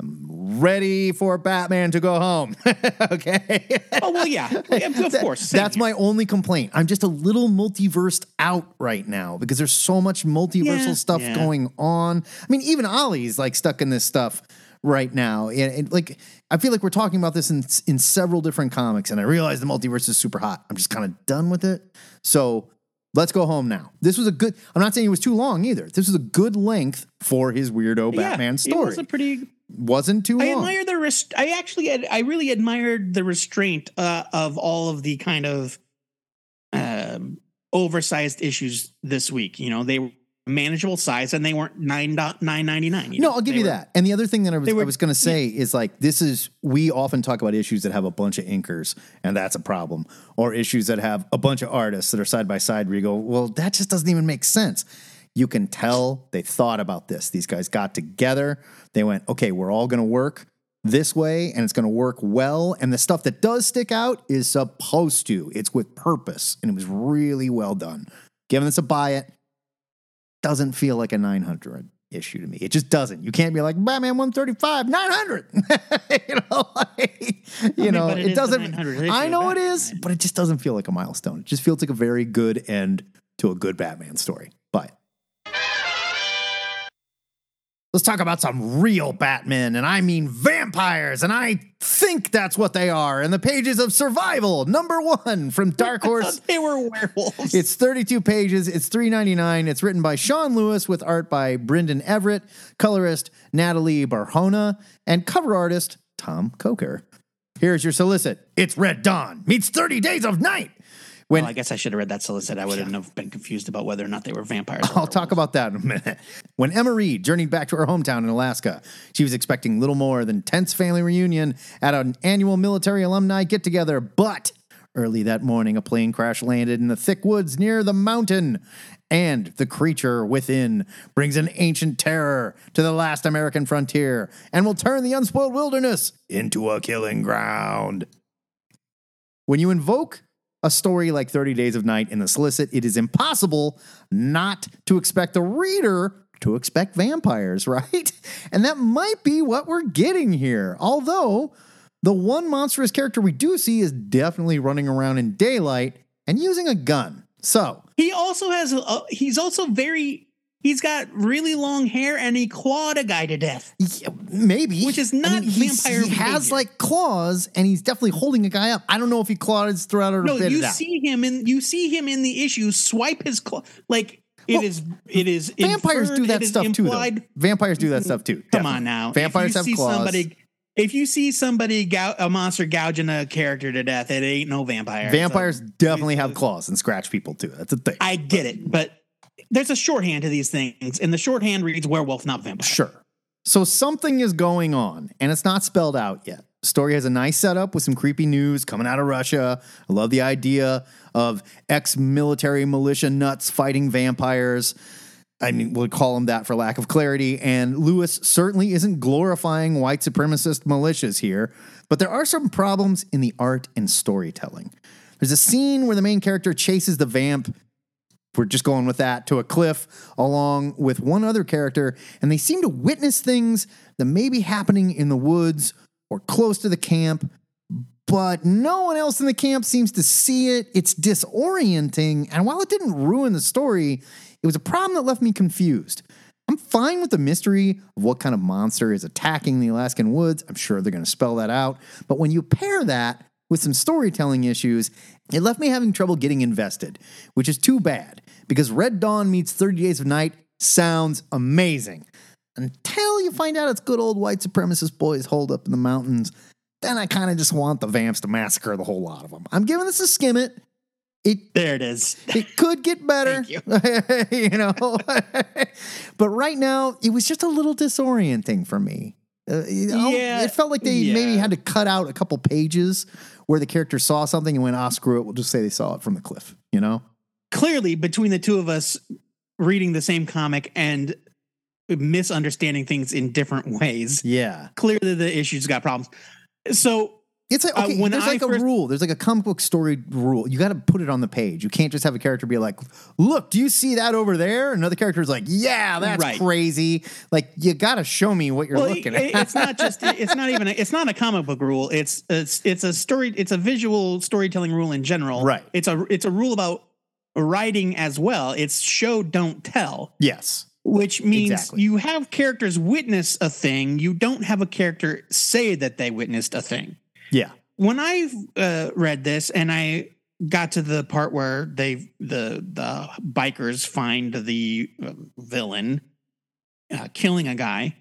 I'm ready for Batman to go home. okay. Oh, well, yeah. Of course. Same That's here. my only complaint. I'm just a little multiversed out right now because there's so much multiversal Yeah, stuff yeah. going on. I mean, even Ollie's like stuck in this stuff right now. And, and, like, I feel like we're talking about this in in several different comics, and I realize the multiverse is super hot. I'm just kind of done with it. So let's go home now. This was a good. I'm not saying it was too long either. This was a good length for his weirdo Yeah, Batman story. It was a pretty Wasn't too I long. admire the rest. I actually, ad- I really admired the restraint uh, of all of the kind of um, oversized issues this week. You know, they were manageable size and they weren't nine nine ninety nine. No, I'll give you that. And the other thing that I was, were- I was going to say is like this is we often talk about issues that have a bunch of inkers, and that's a problem, or issues that have a bunch of artists that are side by side. Where you go, well, that just doesn't even make sense. You can tell they thought about this. These guys got together. They went, okay, we're all going to work this way, and it's going to work well. And the stuff that does stick out is supposed to. It's with purpose, and it was really well done. Giving this a buy it doesn't feel like a 900 issue to me. It just doesn't. You can't be like Batman 135, 900. you know, like, you mean, know, but it it, is doesn't. I know it Batman. but it just doesn't feel like a milestone. It just feels like a very good end to a good Batman story. Let's talk about some real Batman, and I mean vampires, and I think that's what they are. In the pages of Survival, number one from Dark Horse. they were werewolves. It's 32 pages. It's 3.99. It's written by Sean Lewis with art by Brendan Everett, colorist Natalie Barahona, and cover artist Tom Coker. Here's your solicit. It's Red Dawn meets 30 Days of Night. When well, I guess I should have read that solicit. I wouldn't have been confused about whether or not they were vampires. I'll talk about that in a minute. When Emma Reed journeyed back to her hometown in Alaska, she was expecting little more than tense family reunion at an annual military alumni get together. But early that morning, a plane crash landed in the thick woods near the mountain, and the creature within brings an ancient terror to the last American frontier and will turn the unspoiled wilderness into a killing ground. When you invoke a story like 30 Days of Night in the solicit, it is impossible not to expect the reader to expect vampires, right? And that might be what we're getting here. Although the one monstrous character we do see is definitely running around in daylight and using a gun. So, He also has. A, he's also very. He's got really long hair and he clawed a guy to death. yeah, maybe. Which is not he's- vampire He has like claws and he's definitely holding a guy up. I don't know if he clawed his throat or No, you see him in. You see him in the issue. Swipe his claw. Like it Well, is. It is. Vampires inferred, do that stuff too, though. Vampires do that stuff too. Mm-hmm. Come definitely. on now. Vampires have see claws. Somebody, if you see somebody gou- a monster gouging a character to death, it ain't no vampire. Vampires So, definitely have claws and scratch people too. That's a thing. I get it, but there's a shorthand to these things, and the shorthand reads werewolf, not vampire. Sure. So something is going on, and it's not spelled out yet. Story has a nice setup with some creepy news coming out of Russia. I love the idea of ex-military militia nuts fighting vampires. I mean, we'll call them that for lack of clarity. And Lewis certainly isn't glorifying white supremacist militias here, but there are some problems in the art and storytelling. There's a scene where the main character chases the vamp we're just going with that to a cliff along with one other character and they seem to witness things that may be happening in the woods or close to the camp but no one else in the camp seems to see it it's disorienting and while it didn't ruin the story It was a problem that left me confused. I'm fine with the mystery of what kind of monster is attacking the Alaskan woods. I'm sure they're going to spell that out. But when you pair that with some storytelling issues, it left me having trouble getting invested, which is too bad because Red Dawn meets 30 Days of Night sounds amazing. Until you find out it's good old white supremacist boys holed up in the mountains, then I kind of just want the vamps to massacre the whole lot of them. I'm giving this a skim it. It There it is. it could get better. Thank you. know. but right now, it was just a little disorienting for me. Uh, Yeah, it felt like they maybe had to cut out a couple pages where the character saw something and went, "Ah, screw it. We'll just say they saw it from the cliff." You know? Clearly, between the two of us reading the same comic and misunderstanding things in different ways, Yeah. clearly the issues got problems. So It's like Uh, okay, when there's I like a rule. There's like a comic book story rule. You got to put it on the page. You can't just have a character be like, "Look, do you see that over there?" Another character is like, "Yeah, that's Right. crazy." Like you got to show me what you're well, looking it- at. it's not just it's not even a, it's not a comic book rule. It's it's it's a story. It's a visual storytelling rule in general. Right. It's a it's a rule about writing as well. It's show don't tell. yes. which means Exactly. you have characters witness a thing you don't have a character say that they witnessed a thing Yeah. when i uh, read this and i got to the part where they the the bikers find the uh, villain uh, killing a guy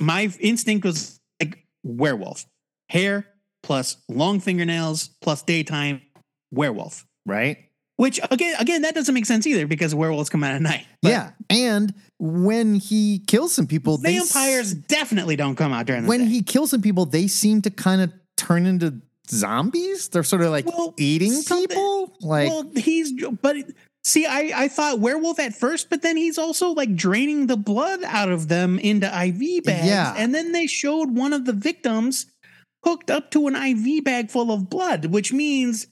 my instinct was like werewolf hair plus long fingernails plus daytime werewolf Right. Which again again that doesn't make sense either because werewolves come out at night But- yeah, and when he kills some people, they s- Vampires definitely don't come out during the when day. he kills some people, they seem to kind of turn into zombies. They're sort of like Well, eating people. Like well, he's but see, I I thought werewolf at first, but then he's also like draining the blood out of them into IV bags. Yeah. and then they showed one of the victims hooked up to an IV bag full of blood, which means.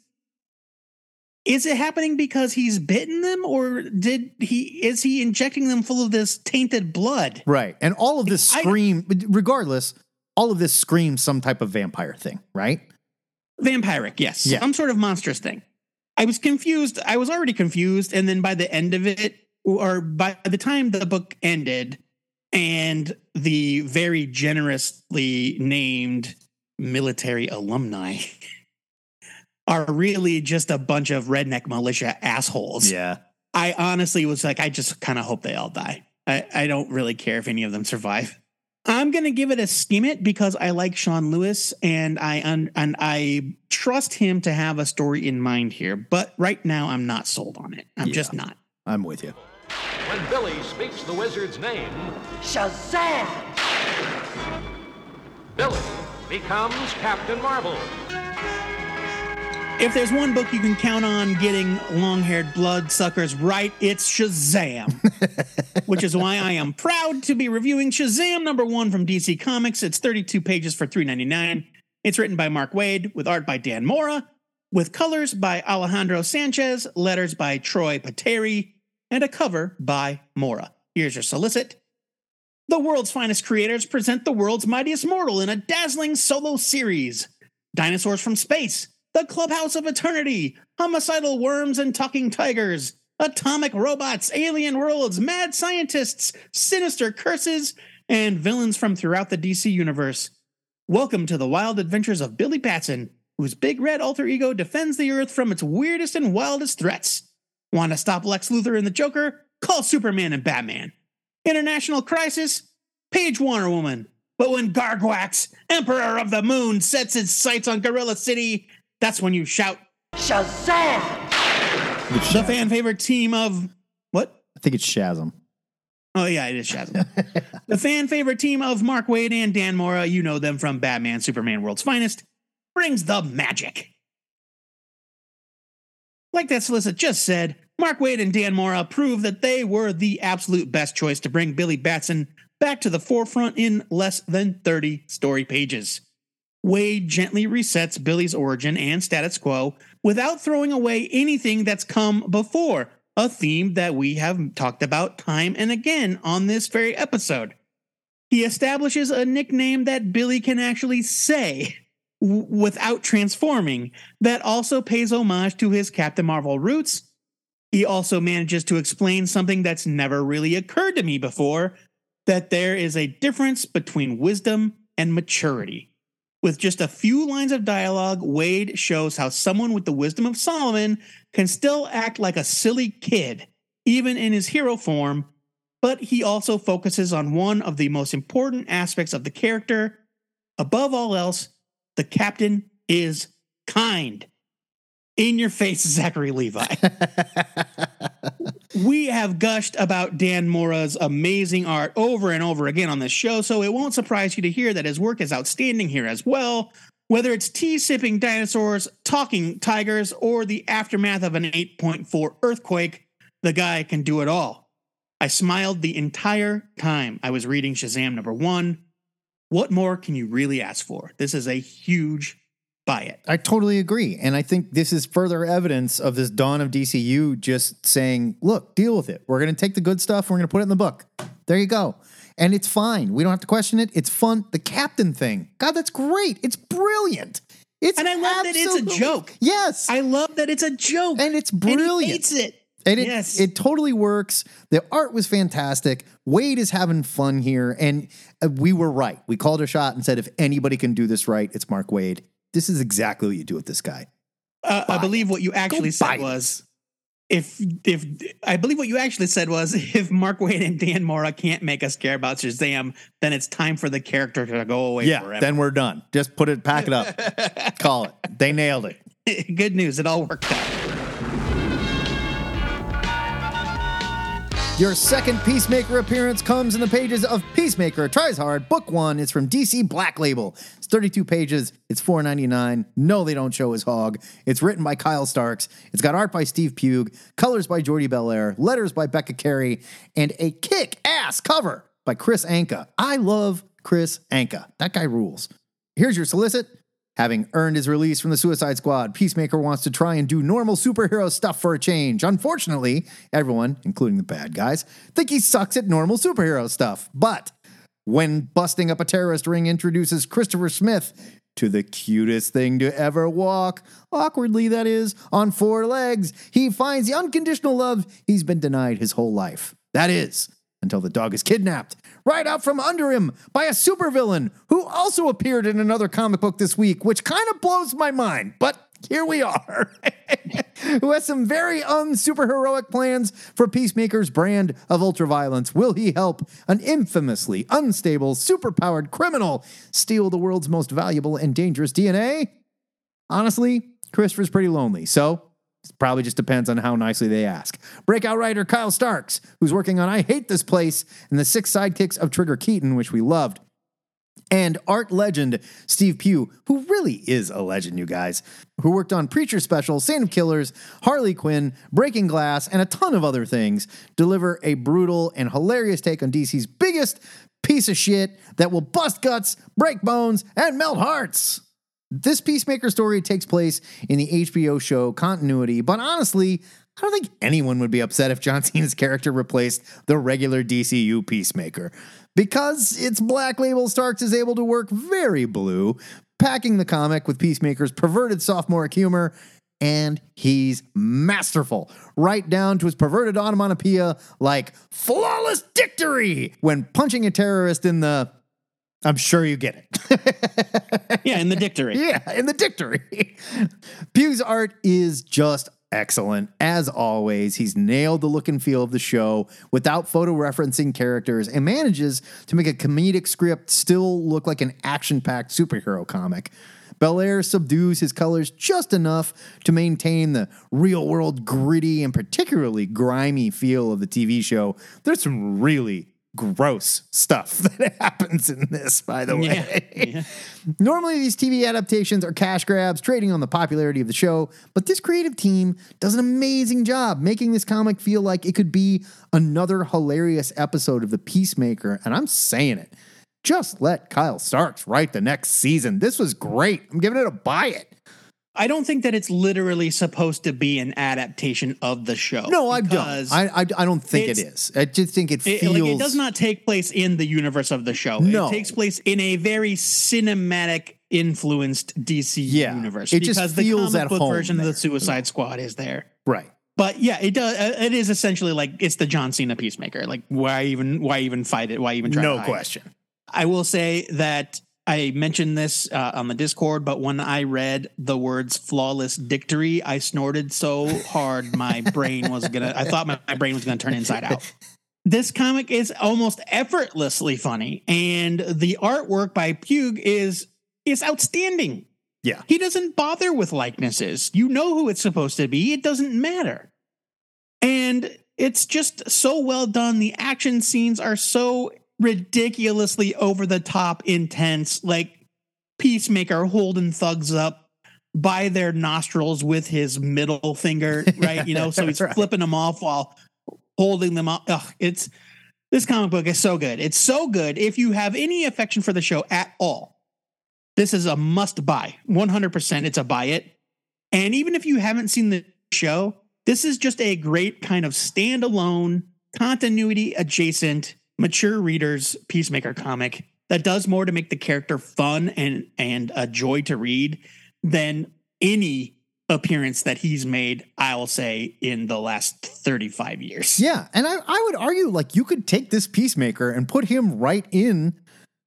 Is it happening because he's bitten them, or did he? Is he injecting them full of this tainted blood? right, and all of this I- scream. regardless, all of this screams some type of vampire thing, right? Vampiric, yes. Yeah. Some sort of monstrous thing. I was confused. I was already confused. And then by the end of it, or by the time the book ended, and the very generously named military alumni are really just a bunch of redneck militia assholes. Yeah, I honestly was like, I just kind of hope they all die. I, I don't really care if any of them survive. I'm gonna give it a skim it because I like Sean Lewis and I un, and I trust him to have a story in mind here. But right now, I'm not sold on it. I'm just not. I'm with you. When Billy speaks the wizard's name, Shazam! Billy becomes Captain Marvel. If there's one book you can count on getting long-haired bloodsuckers right, it's Shazam. Which is why I am proud to be reviewing Shazam number one from DC Comics. It's 32 pages for $3.99. It's written by Mark Waid with art by Dan Mora, with colors by Alejandro Sanchez, letters by Troy Peteri, and a cover by Mora. Here's your solicit. The world's finest creators present the world's mightiest mortal in a dazzling solo series. Dinosaurs from space, the Clubhouse of Eternity, homicidal worms and talking tigers, atomic robots, alien worlds, mad scientists, sinister curses, and villains from throughout the DC universe. Welcome to the wild adventures of Billy Batson, whose big red alter ego defends the Earth from its weirdest and wildest threats. Want to stop Lex Luthor and the Joker? Call Superman and Batman. International crisis? Page Wonder Woman. But when Gargwax, Emperor of the Moon, sets his sights on Gorilla City, that's when you shout, Shazam! the fan favorite team of what? I think it's Shazam. Oh yeah, it is Shazam. the fan favorite team of Mark Waid and Dan Mora, you know them from Batman, Superman, World's Finest, brings the magic. Like that solicit just said, Mark Waid and Dan Mora prove that they were the absolute best choice to bring Billy Batson back to the forefront in less than 30 story pages. Waid gently resets Billy's origin and status quo without throwing away anything that's come before, a theme that we have talked about time and again on this very episode. He establishes a nickname that Billy can actually say w- without transforming, that also pays homage to his Captain Marvel roots he also manages to explain something that's never really occurred to me before that there is a difference between wisdom and maturity. With just a few lines of dialogue, Waid shows how someone with the wisdom of Solomon can still act like a silly kid, even in his hero form, but he also focuses on one of the most important aspects of the character. Above all else, the captain is kind. In your face, Zachary Levi. we have gushed about Dan Mora's amazing art over and over again on this show, so it won't surprise you to hear that his work is outstanding here as well. Whether it's tea sipping dinosaurs, talking tigers, or the aftermath of an 8.4 earthquake, the guy can do it all. I smiled the entire time I was reading Shazam number one. What more can you really ask for? This is a huge buy it. I totally agree. And I think this is further evidence of this dawn of DCU just saying, look, deal with it. We're going to take the good stuff, we're going to put it in the book. There you go. And it's fine. We don't have to question it. It's fun. The captain thing. God, that's great. It's brilliant. It's And I love that it's a joke. Yes. I love that it's a joke. and it's And he brilliant. hates it. And it, yes. it totally works. The art was fantastic. Waid is having fun here. And uh, we were right. We called a shot and said, if anybody can do this right, it's Mark Waid. This is exactly what you do with this guy. Uh, I believe what you actually buy said was if if I believe what you actually said was if Mark Waid and Dan Mora can't make us care about Shazam, then it's time for the character to go away Yeah, forever. then we're done. Just put it, pack it up, call it. They nailed it. Good news, it all worked out. Your second Peacemaker appearance comes in the pages of Peacemaker Tries Hard, Book One. It's from DC Black Label. It's 32 pages. It's $4.99. No, they don't show his hog. It's written by Kyle Starks. It's got art by Steve Pugh, colors by Jordie Bellaire, letters by Becca Carey, and a kick ass cover by Kris Anka. I love Kris Anka. That guy rules. Here's your solicit. Having earned his release from the Suicide Squad, Peacemaker wants to try and do normal superhero stuff for a change. Unfortunately, everyone, including the bad guys, think he sucks at normal superhero stuff. But when busting up a terrorist ring introduces Christopher Smith to the cutest thing to ever walk, awkwardly that is, on four legs, he finds the unconditional love he's been denied his whole life. That is, until the dog is kidnapped right out from under him by a supervillain who also appeared in another comic book this week, which kind of blows my mind. But here we are. who has some very unsuperheroic plans for Peacemaker's brand of ultraviolence. Will he help an infamously unstable, superpowered criminal steal the world's most valuable and dangerous DNA? Honestly, Christopher's pretty lonely, so it probably just depends on how nicely they ask. Breakout writer Kyle Starks, who's working on I Hate This Place and the six sidekicks of Trigger Keaton, which we loved. And art legend Steve Pugh, who really is a legend, you guys, who worked on Preacher Special, Saint of Killers, Harley Quinn, Breaking Glass, and a ton of other things, deliver a brutal and hilarious take on DC's biggest piece of shit that will bust guts, break bones, and melt hearts. This Peacemaker story takes place in the HBO show Continuity, but honestly, I don't think anyone would be upset if John Cena's character replaced the regular DCU Peacemaker. Because it's Black Label, Starks is able to work very blue, packing the comic with Peacemaker's perverted sophomoric humor, and he's masterful, right down to his perverted onomatopoeia like flawless dictory when punching a terrorist in the. I'm sure you get it. Yeah, in the dictory. Yeah, in the dictory. Pugh's art is just excellent. As always, he's nailed the look and feel of the show without photo referencing characters and manages to make a comedic script still look like an action packed superhero comic. Bellaire subdues his colors just enough to maintain the real world gritty and particularly grimy feel of the TV show. There's some really gross stuff that happens in this, by the way. Normally, these TV adaptations are cash grabs, trading on the popularity of the show, but this creative team does an amazing job making this comic feel like it could be another hilarious episode of The Peacemaker, and I'm saying it. Just let Kyle Starks write the next season. This was great. I'm giving it a buy it. I don't think that it's literally supposed to be an adaptation of the show. No, I don't. I, I, I don't think it's- I just think it It, feels. like it does not take place in the universe of the show. No. It takes place in a very cinematic influenced DC Yeah, universe. it just because feels the at comic book home version of the Suicide Squad is there. Right. but yeah, it does. uh, It is essentially like it's the John Cena Peacemaker. Like why even why even fight it? Why even try? to No hide it? question. I will say that I mentioned this uh, on the Discord, but when I read the words "flawless dictory," I snorted so hard my brain was gonna. I thought my, my brain was gonna turn inside out. This comic is almost effortlessly funny, and the artwork by Pugh is is outstanding. Yeah. He doesn't bother with likenesses. You know who it's supposed to be. It doesn't matter. And it's just so well done. The action scenes are so ridiculously over the top intense, like Peacemaker holding thugs up by their nostrils with his middle finger, right? You know, so he's Right. flipping them off while holding them up. Ugh, it's this comic book is so good. It's so good. If you have any affection for the show at all, this is a must buy. 100% it's a buy it. And even if you haven't seen the show, this is just a great kind of standalone, continuity adjacent, mature readers Peacemaker comic that does more to make the character fun and and a joy to read than any appearance that he's made, I'll say, in the last 35 years. Yeah, and I, I would argue like you could take this peacemaker and put him right in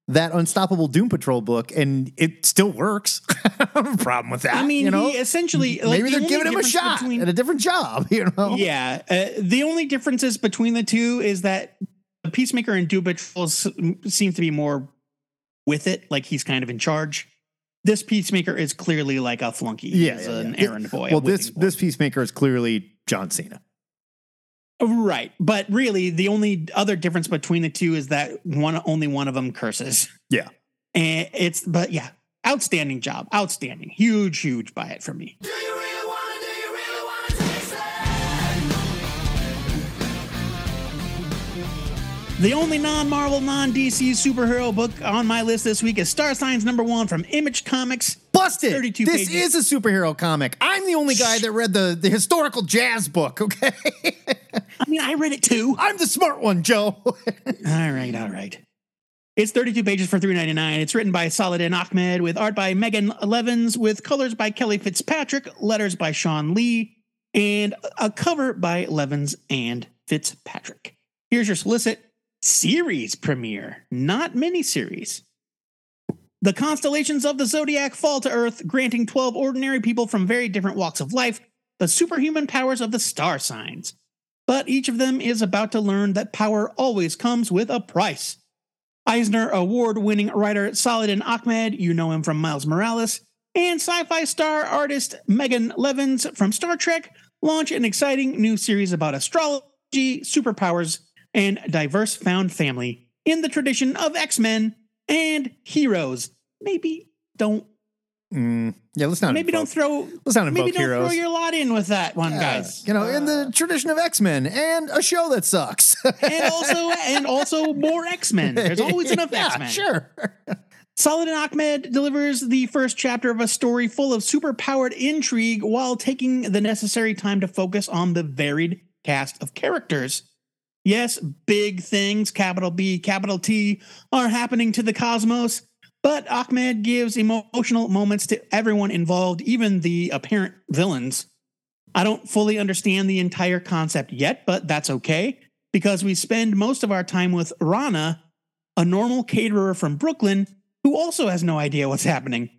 that Unstoppable Doom Patrol book, and it still works. I have a problem with that. I mean, you know, he essentially like, maybe the they're giving him a shot between- at a different job. You know, Yeah, uh, the only differences between the two is that Peacemaker and Doom Patrol seem to be more with it, like he's kind of in charge. This Peacemaker is clearly like a flunky. yeah, He's yeah, an yeah. errand boy. Well, this boy. this peacemaker is clearly John Cena. Oh, right, but really, the only other difference between the two is that one only one of them curses, Yeah. and it's but yeah, outstanding job, outstanding, huge, huge buy it for me. The only non Marvel, non DC superhero book on my list this week is Star Signs number one from Image Comics. Busted. 32 this pages. is a superhero comic. I'm the only guy that read the, the historical jazz book, okay? I mean, I read it too. I'm the smart one, Joe. All right, all right. It's 32 pages for $3.99. It's written by Saladin Ahmed with art by Megan Levins, with colors by Kelly Fitzpatrick, letters by Shawn Lee, and a cover by Levins and Fitzpatrick. Here's your solicit series premiere, not miniseries. The constellations of the zodiac fall to Earth, granting 12 ordinary people from very different walks of life the superhuman powers of the star signs. But each of them is about to learn that power always comes with a price. Eisner Award winning writer Saladin Ahmed, you know him from Miles Morales, and sci fi star artist Megan Levins from Star Trek launch an exciting new series about astrology, superpowers, and diverse found family in the tradition of X Men and heroes. Maybe don't Mm, yeah, let's not. maybe don't throw let's not maybe invoke don't heroes. throw your lot in with that one, Yeah, guys. You know, in the tradition of X Men and a show that sucks. and also and also more X Men. There's always enough Yeah, X Men. Sure. Saladin Ahmed delivers the first chapter of a story full of super-powered intrigue while taking the necessary time to focus on the varied cast of characters. Yes, big things, capital B, capital T, are happening to the cosmos, but Ahmed gives emotional moments to everyone involved, even the apparent villains. I don't fully understand the entire concept yet, but that's okay because we spend most of our time with Rana, a normal caterer from Brooklyn who also has no idea what's happening.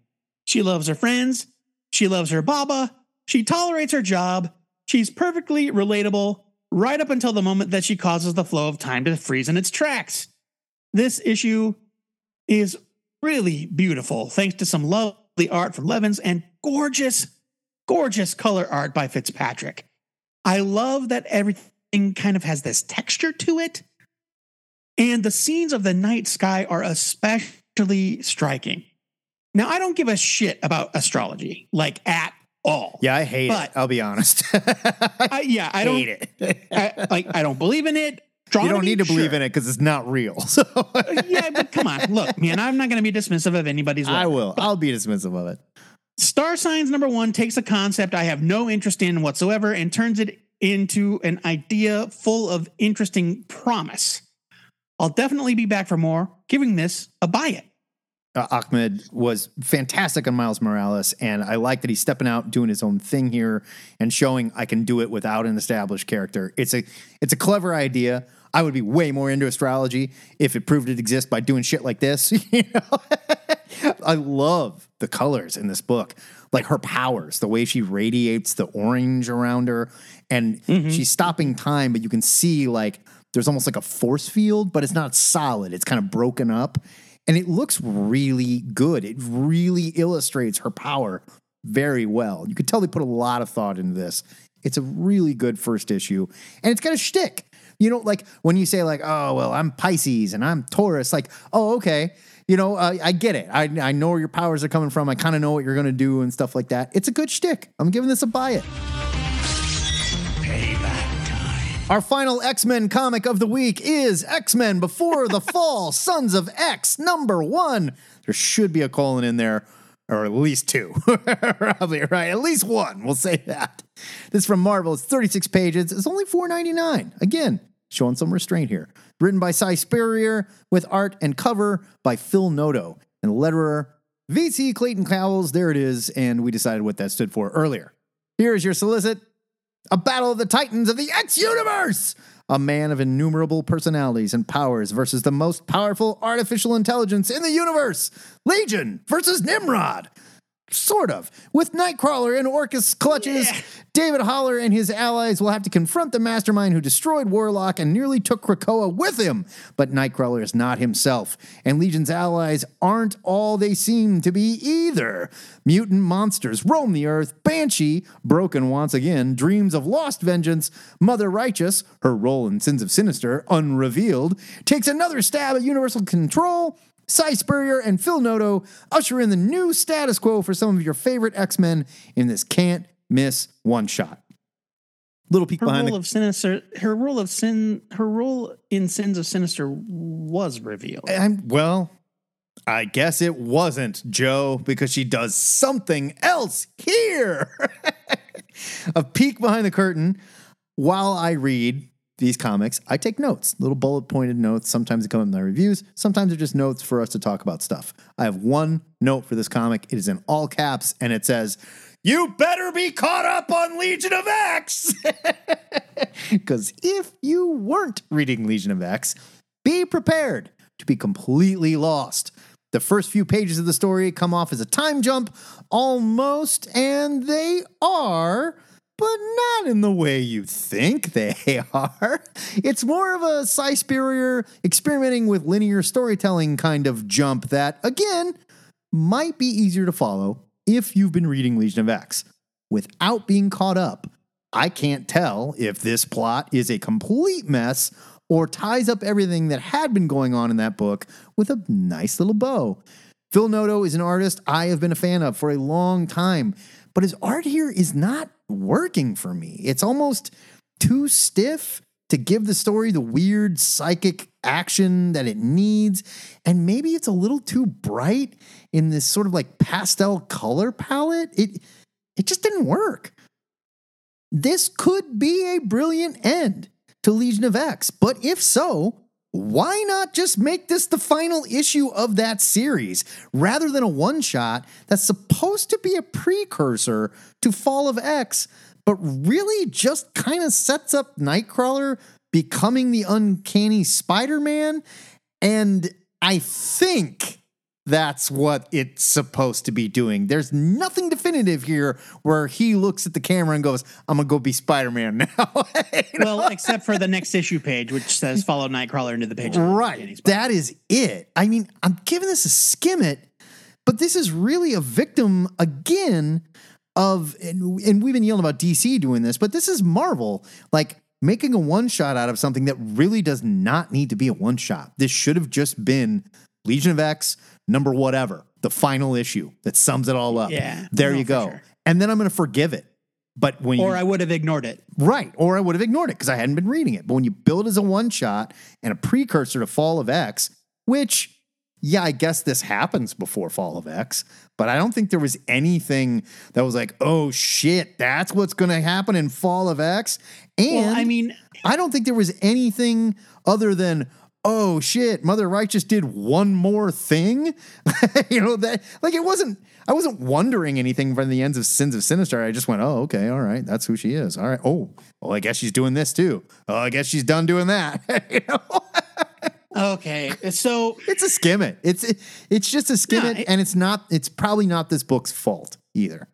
She loves her friends, she loves her Baba, she tolerates her job, she's perfectly relatable right up until the moment that she causes the flow of time to freeze in its tracks. This issue is really beautiful thanks to some lovely art from Levins and gorgeous, gorgeous color art by Fitzpatrick. I love that everything kind of has this texture to it. And the scenes of the night sky are especially striking. Now, I don't give a shit about astrology, like at all. Yeah, I hate But- it. I'll be honest. I, yeah, I don't hate it. I, like. I don't believe in it. you don't need to believe in it because it's not real. So yeah, but come on, look, man. I'm not going to be dismissive of anybody's. I will. I'll be dismissive of it. Star Signs number one takes a concept I have no interest in whatsoever and turns it into an idea full of interesting promise. I'll definitely be back for more, giving this a buy it. Uh, Ahmed was fantastic on Miles Morales, and I like that he's stepping out, doing his own thing here, and showing I can do it without an established character. It's a it's a clever idea. I would be way more into astrology if it proved it exists by doing shit like this. You know? I love the colors in this book, like her powers, the way she radiates the orange around her, and she's stopping time, but you can see like there's almost like a force field, but it's not solid. It's kind of broken up, and it looks really good. It really illustrates her power very well. You could tell they put a lot of thought into this. It's a really good first issue, and it's got a shtick. You know, like when you say like, "Oh, well, I'm Pisces and I'm Taurus," like, "Oh, okay." You know, uh, I get it. I, I know where your powers are coming from. I kind of know what you're going to do and stuff like that. It's a good shtick. I'm giving this a buy it. Our final X Men comic of the week is X Men Before the Fall, Sons of X, number one. There should be a colon in there, or at least two. Probably right. At least one. We'll say that. This is from Marvel. It's 36 pages. It's only $4.99. Again, showing some restraint here. Written by Si Spurrier with art and cover by Phil Noto and letterer VC Clayton Cowles. There it is. And we decided what that stood for earlier. Here is your solicit a battle of the titans of the X universe. A man of innumerable personalities and powers versus the most powerful artificial intelligence in the universe. Legion versus Nimrod. Sort of. With Nightcrawler in Orchis clutches, David Haller and his allies will have to confront the mastermind who destroyed Warlock and nearly took Krakoa with him. But Nightcrawler is not himself, and Legion's allies aren't all they seem to be either. Mutant monsters roam the earth. Banshee, broken once again, dreams of lost vengeance. Mother Righteous, her role in Sins of Sinister unrevealed, takes another stab at universal control. Si Spurrier and Phil Noto usher in the new status quo for some of your favorite X Men in this can't miss one shot. Little peek Her behind role the of sinister, her role of sin, her role in Sins of Sinister was revealed. I'm, well, I guess it wasn't Joe because she does something else here. a peek behind the curtain while I read these comics, I take notes, little bullet pointed notes. Sometimes they come in my reviews, sometimes they're just notes for us to talk about stuff. I have one note for this comic. It is in all caps and it says, You better be caught up on Legion of X. Because if you weren't reading Legion of X, be prepared to be completely lost. The first few pages of the story come off as a time jump, almost, and they are, but not in the way you think they are. It's more of a Si Spurrier experimenting with linear storytelling kind of jump that, again, might be easier to follow if you've been reading Legion of X. Without being caught up, I can't tell if this plot is a complete mess or ties up everything that had been going on in that book with a nice little bow. Phil Noto is an artist I have been a fan of for a long time, but his art here is not working for me. It's almost too stiff to give the story the weird psychic action that it needs. And maybe it's a little too bright in this sort of like pastel color palette. It it just didn't work. This could be a brilliant end to Legion of X, but if so, why not just make this the final issue of that series rather than a one shot that's supposed to be a precursor to Fall of X, but really just kind of sets up Nightcrawler becoming the uncanny Spider Man? And I think that's what it's supposed to be doing. There's nothing definitive here where he looks at the camera and goes, I'm going to go be Spider Man now. You know? Well, except for the next issue page, which says follow Nightcrawler into the page. Right. That is it. I mean, I'm giving this a skim it, but this is really a victim again of, and, and we've been yelling about DC doing this, but this is Marvel. Like, making a one shot out of something that really does not need to be a one shot. This should have just been Legion of X, number whatever, the final issue that sums it all up. Yeah. There No, you go. sure. And then I'm going to forgive it. But when Or you I would have ignored it. Right. Or I would have ignored it because I hadn't been reading it. But when you build as a one shot and a precursor to Fall of X, which, yeah, I guess this happens before Fall of X, but I don't think there was anything that was like, oh shit, that's what's going to happen in Fall of X. And Well, I mean, I don't think there was anything other than, oh shit, Mother Righteous did one more thing. you know that like it wasn't. I wasn't wondering anything from the ends of Sins of Sinister. I just went, oh okay, all right, that's who she is. All right. Oh, well, I guess she's doing this too. Oh, I guess she's done doing that. you know? Okay, so It's a skim it. It's it, it's just a skim it, it- and it's not. It's probably not this book's fault either.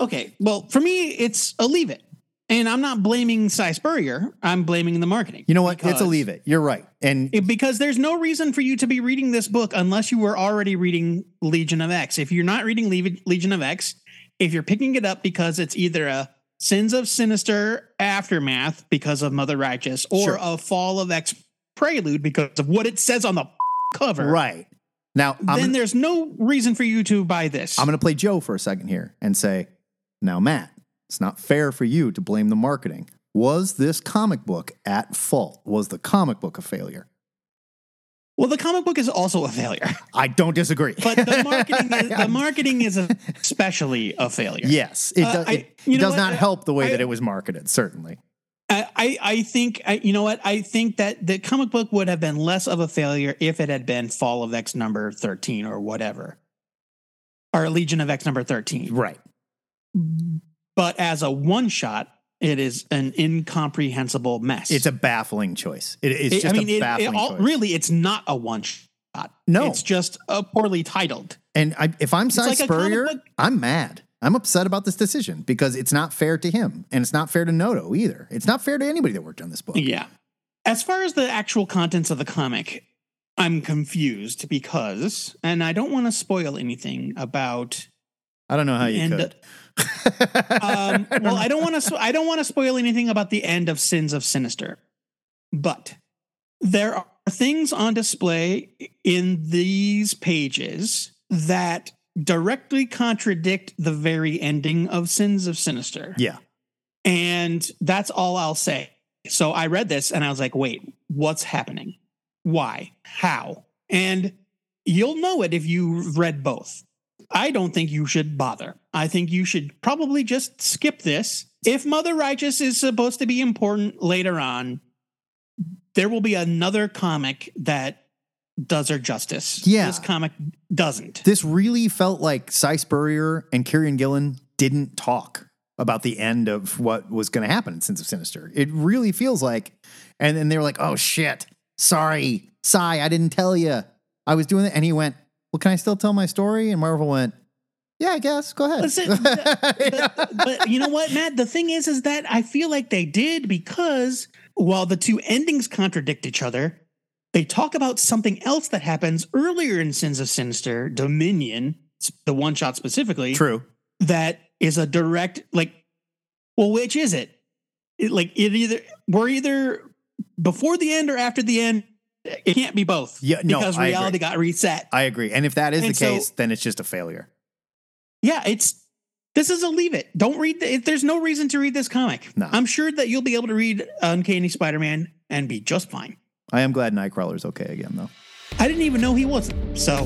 okay, well, for me, it's a leave it, and I'm not blaming Si Spurrier. I'm blaming the marketing. You know what? it's a leave it. You're right. And It- because there's no reason for you to be reading this book unless you were already reading Legion of X. If you're not reading Le- Legion of X, if you're picking it up because it's either a Sins of Sinister aftermath because of Mother Righteous or Sure. a Fall of X prelude because of what it says on the cover, right now, I'm then gonna, there's no reason for you to buy this. I'm going to play Joe for a second here and say, now Matt, it's not fair for you to blame the marketing. Was this comic book at fault? Was the comic book a failure? well, the comic book is also a failure, I don't disagree. but the marketing is, the marketing is especially a failure. yes, it, Uh, does, I- it, it does not help the way I- that it was marketed. Certainly, I, I I think I, you know what I think that the comic book would have been less of a failure if it had been Fall of X number thirteen or whatever, or Legion of X number thirteen. right? But as a one shot, it is an incomprehensible mess. It's a baffling choice. It, it's It- just I mean, a it, it baffling all, choice. really, it's not a one shot. No. it's just a poorly titled. And I, if I'm Si like Spurrier, book- I'm mad. I'm upset about this decision because it's not fair to him, and it's not fair to Noto either. It's not fair to anybody that worked on this book. Yeah. As far as the actual contents of the comic, I'm confused because, and I don't want to spoil anything about I don't know how you could. Um, well, I don't want to. I don't want to spoil anything about the end of Sins of Sinister, but there are things on display in these pages that directly contradict the very ending of Sins of Sinister, yeah, and that's all I'll say. So I read this and I was like, "Wait, what's happening? Why? How?" And you'll know it if you've read both. I don't think you should bother. I think you should probably just skip this. If Mother Righteous is supposed to be important later on, there will be another comic that does her justice. Yeah. This comic doesn't. this really felt like Si Spurrier and Kieron Gillen didn't talk about the end of what was going to happen in Sins of Sinister. It really feels like, and then they were like, "Oh shit, sorry, Si, I didn't tell you, I was doing it." And he went, "Well, can I still tell my story?" And Marvel went, "Yeah, I guess. Go ahead." Listen, but, but you know what, Matt? The thing is, is that I feel like they did because while the two endings contradict each other, they talk about something else that happens earlier in Sins of Sinister, Dominion, the one shot specifically, True. that is a direct, like, well, which is it? it? Like, it either, we're either before the end or after the end. It can't be both. Yeah, no, because I agree. reality got reset. I agree. And if that is And the so- case, then it's just a failure. Yeah, it's this is a leave it. Don't read. The, there's no reason to read this comic. No. I'm sure that you'll be able to read Uncanny Spider-Man and be just fine. I am glad Nightcrawler's okay again, though. I didn't even know he wasn't. So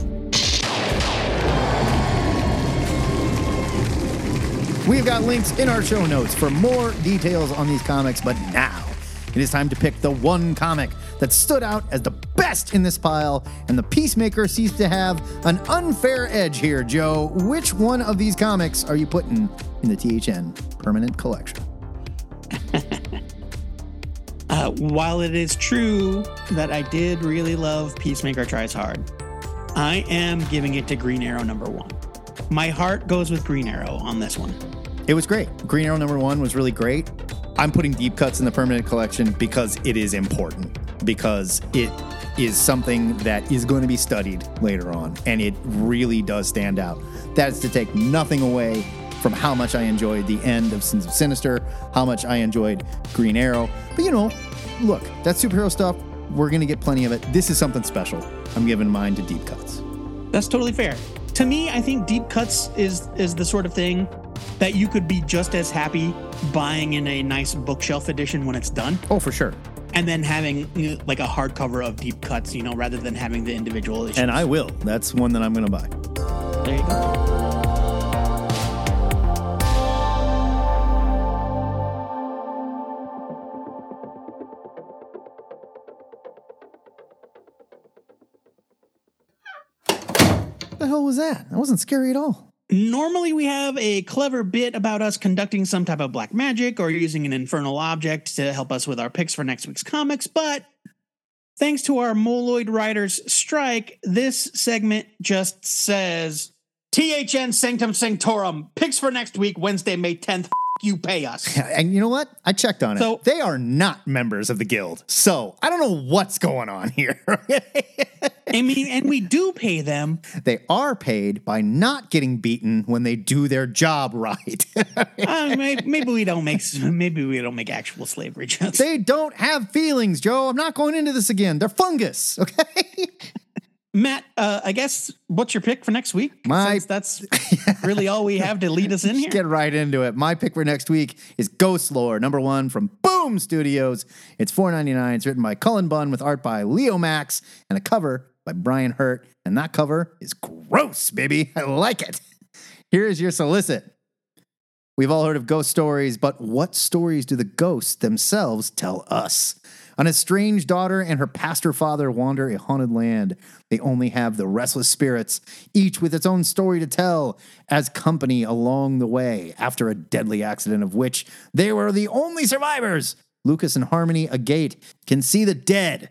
We've got links in our show notes for more details on these comics, but now it is time to pick the one comic that stood out as the best in this pile, and the Peacemaker seems to have an unfair edge here, Joe. Which one of these comics are you putting in the THN permanent collection? uh, while it is true that I did really love Peacemaker Tries Hard, I am giving it to Green Arrow number one. My heart goes with Green Arrow on this one. It was great. Green Arrow number one was really great. I'm putting deep cuts in the permanent collection because it is important, because it is something that is going to be studied later on, and it really does stand out. That is to take nothing away from how much I enjoyed the end of Sins of Sinister, how much I enjoyed Green Arrow. But you know, look, that superhero stuff, we're going to get plenty of it. This is something special. I'm giving mine to deep cuts. That's totally fair. To me, I think deep cuts is is the sort of thing that you could be just as happy buying in a nice bookshelf edition when it's done, Oh, for sure and then having like a hardcover of deep cuts, you know, rather than having the individual issues. And I will. That's one that I'm going to buy. There you go. The hell was that? That wasn't scary at all. Normally, we have a clever bit about us conducting some type of black magic or using an infernal object to help us with our picks for next week's comics, but thanks to our Moloid Writers strike, this segment just says THN Sanctum Sanctorum, picks for next week, Wednesday, May 10th. You pay us. And you know what? I checked on it. So- they are not members of the guild. So I don't know what's going on here. I mean, and we do pay them. they are paid by not getting beaten when they do their job right. Uh, maybe, maybe we don't make maybe we don't make actual slavery jokes. they don't have feelings, Joe. I'm not going into this again. They're fungus, okay? Matt, uh, I guess what's your pick for next week? My- Since that's really all we have to lead us in here. Get right into it. My pick for next week is Ghost Lore, number one from Boom Studios. It's $4.99. It's written by Cullen Bunn with art by Leomacs and a cover by Brian Hurtt. And that cover is gross, baby. I like it. Here is your solicit. We've all heard of ghost stories, but what stories do the ghosts themselves tell us? An estranged daughter and her pastor father wander a haunted land. They only have the restless spirits, each with its own story to tell, as company along the way after a deadly accident of which they were the only survivors. Lucas and Harmony Agate can see the dead,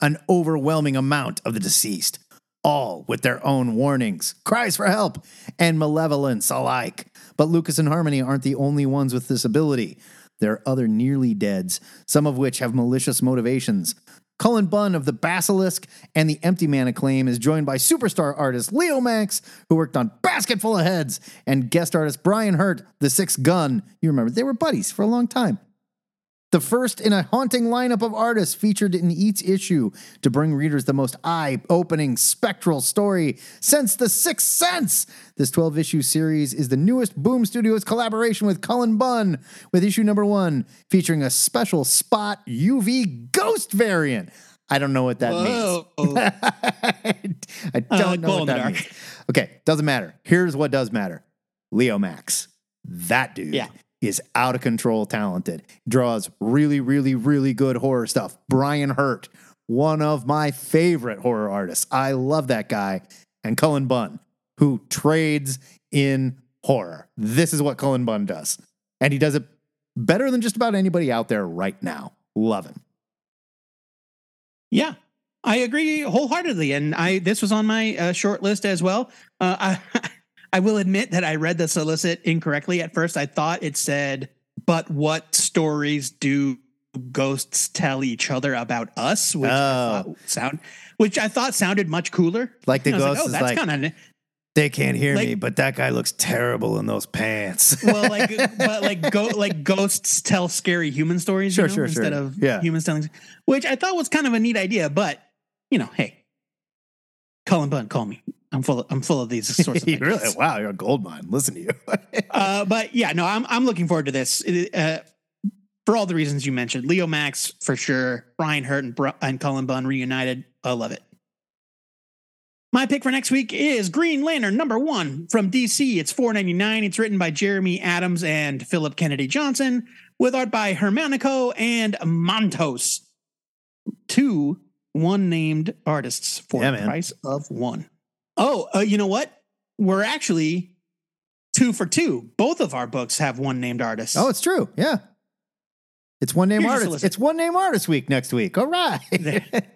an overwhelming amount of the deceased, all with their own warnings, cries for help, and malevolence alike. But Lucas and Harmony aren't the only ones with this ability. There are other nearly deads, some of which have malicious motivations. Cullen Bunn of the Basilisk and the Empty Man acclaim is joined by superstar artist Leomacs, who worked on Basket Full of Heads, and guest artist Brian Hurtt, the Sixth Gun. You remember, they were buddies for a long time. The first in a haunting lineup of artists featured in each issue to bring readers the most eye opening spectral story since The Sixth Sense. This 12 issue series is the newest Boom Studios collaboration with Cullen Bunn, with issue number one featuring a special spot UV ghost variant. I don't know what that means. I don't Uh, know what that dark. means. Okay, doesn't matter. Here's what does matter. Leomacs. That dude Yeah. Is out of control talented. Draws really, really, really good horror stuff. Brian Hurtt, one of my favorite horror artists. I love that guy. And Cullen Bunn, who trades in horror. This is what Cullen Bunn does. And he does it better than just about anybody out there right now. Love him. Yeah, I agree wholeheartedly, and I this was on my uh, short list as well. Uh, I I will admit that I read the solicit incorrectly at first. I thought it said, "But what stories do ghosts tell each other about us?" Which I Oh. thought sound, which I thought sounded much cooler. Like the And I was ghost oh, is like- kind of They can't hear Like- me, but that guy looks terrible in those pants. well, like, but like go like ghosts tell scary human stories, Sure, you know, sure, sure. instead of Yeah. humans telling, which I thought was kind of a neat idea. But you know, hey, Cullen Bunn, call me. I'm full. Of, I'm full of these sorts of ideas. really, wow, you're a gold mine. Listen to you. Uh, but yeah, no, I'm I'm looking forward to this uh, for all the reasons you mentioned. Leomacs for sure. Brian Hurtt and, Br- and Cullen Bunn reunited. I love it. My pick for next week is Green Lantern number one from DC. It's $4.99. It's written by Jeremy Adams and Philip Kennedy Johnson, with art by Xermanico and Montos. Two one named artists for Yeah, the man. price of one. Oh, uh, you know what? We're actually two for two. Both of our books have one named artist. oh, it's true. Yeah. It's one name artist. It's one name artist week next week. All right.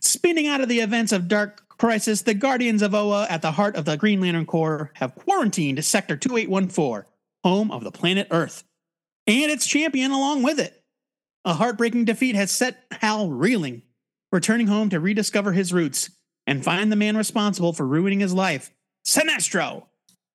Spinning out of the events of Dark Crisis, the Guardians of Oa at the heart of the Green Lantern Corps have quarantined Sector 2814, home of the planet Earth, and its champion along with it. A heartbreaking defeat has set Hal reeling, returning home to rediscover his roots and find the man responsible for ruining his life, Sinestro.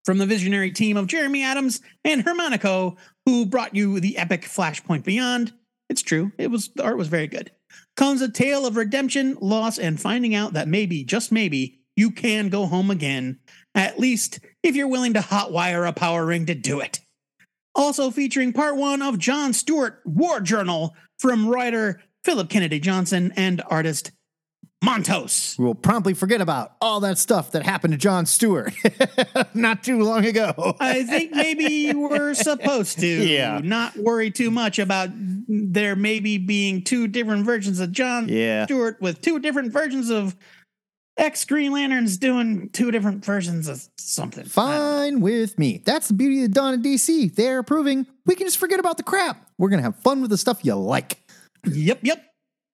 From the visionary team of Jeremy Adams and Xermanico, who brought you the epic Flashpoint Beyond. It's true, it was the art was very good comes a tale of redemption, loss, and finding out that maybe, just maybe, you can go home again. At least if you're willing to hotwire a power ring to do it. Also featuring part one of John Stewart War Journal from writer Philip Kennedy Johnson and artist Montos. We'll promptly forget about all that stuff that happened to John Stewart not too long ago. I think maybe we're supposed to Yeah. not worry too much about there maybe being two different versions of John Yeah. Stewart with two different versions of Ex Green Lantern's doing two different versions of something. Fine with me. That's the beauty of the Dawn and DC. They're proving we can just forget about the crap. We're going to have fun with the stuff you like. Yep, yep.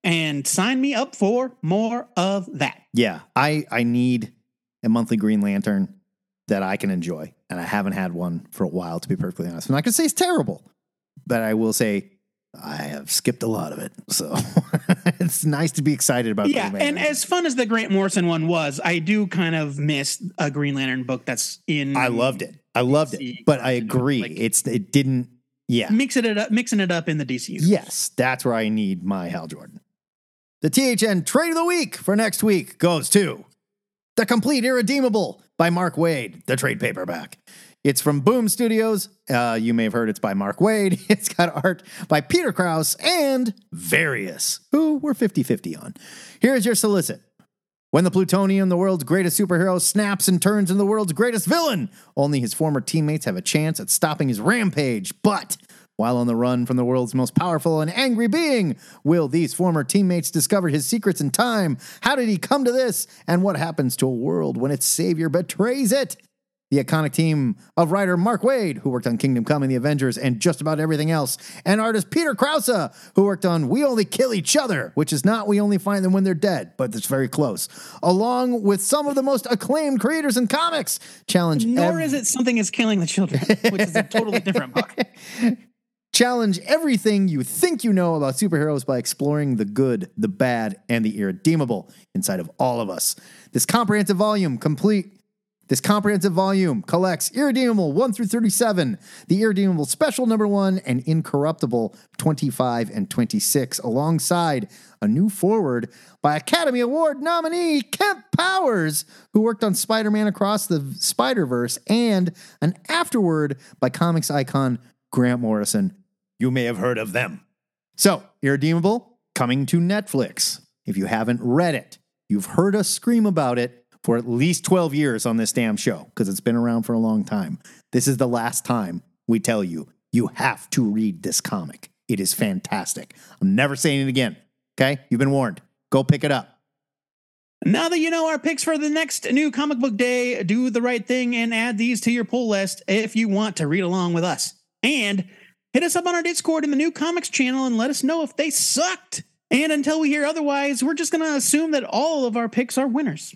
And sign me up for more of that. Yeah, I, I need a monthly Green Lantern that I can enjoy. And I haven't had one for a while, to be perfectly honest. I'm not going to say it's terrible, but I will say I have skipped a lot of it. So it's nice to be excited about Yeah, and as fun as the Grant Morrison one was, I do kind of miss a Green Lantern book that's in. I loved it. I loved it. But I agree. like- it's it didn't yeah. mixing it up, mixing it up in the DC. universe. Yes, that's where I need my Hal Jordan. The THN trade of the week for next week goes to The Complete Irredeemable by Mark Waid, the trade paperback. It's from Boom Studios. Uh, you may have heard it's by Mark Waid. It's got art by Peter Krause and Various, who we're 50 50 on. Here's your solicit. When the Plutonian, the world's greatest superhero, snaps and turns into the world's greatest villain, only his former teammates have a chance at stopping his rampage. But while on the run from the world's most powerful and angry being, will these former teammates discover his secrets in time? How did he come to this? And what happens to a world when its savior betrays it? The iconic team of writer Mark Waid, who worked on Kingdom Come and The Avengers and just about everything else, and artist Peter Krause, who worked on We Only Kill Each Other, which is not We Only Find Them When They're Dead, but it's very close, along with some of the most acclaimed creators in comics, challenge Nor ev- is it something is killing the children, which is a totally different book. Challenge everything you think you know about superheroes by exploring the good, the bad, and the irredeemable inside of all of us. This comprehensive volume complete this comprehensive volume collects Irredeemable 1 through 37, the Irredeemable Special number 1 and Incorruptible 25 and 26 alongside a new forward by Academy Award nominee Kemp Powers who worked on Spider-Man Across the Spider-Verse and an afterword by comics icon Grant Morrison. You may have heard of them. So, Irredeemable coming to Netflix. If you haven't read it, you've heard us scream about it for at least 12 years on this damn show because it's been around for a long time. This is the last time we tell you you have to read this comic. It is fantastic. I'm never saying it again. Okay? You've been warned. Go pick it up. Now that you know our picks for the next new comic book day, do the right thing and add these to your pull list if you want to read along with us. And hit us up on our Discord in the new comics channel and let us know if they sucked. And until we hear otherwise, we're just going to assume that all of our picks are winners.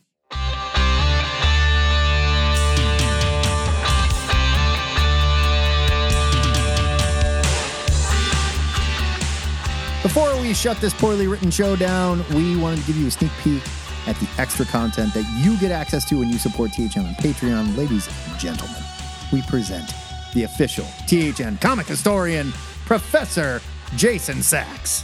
Before we shut this poorly written show down, we wanted to give you a sneak peek at the extra content that you get access to when you support THN on Patreon. Ladies and gentlemen, we present the official THN comic historian, Professor Jason Sacks.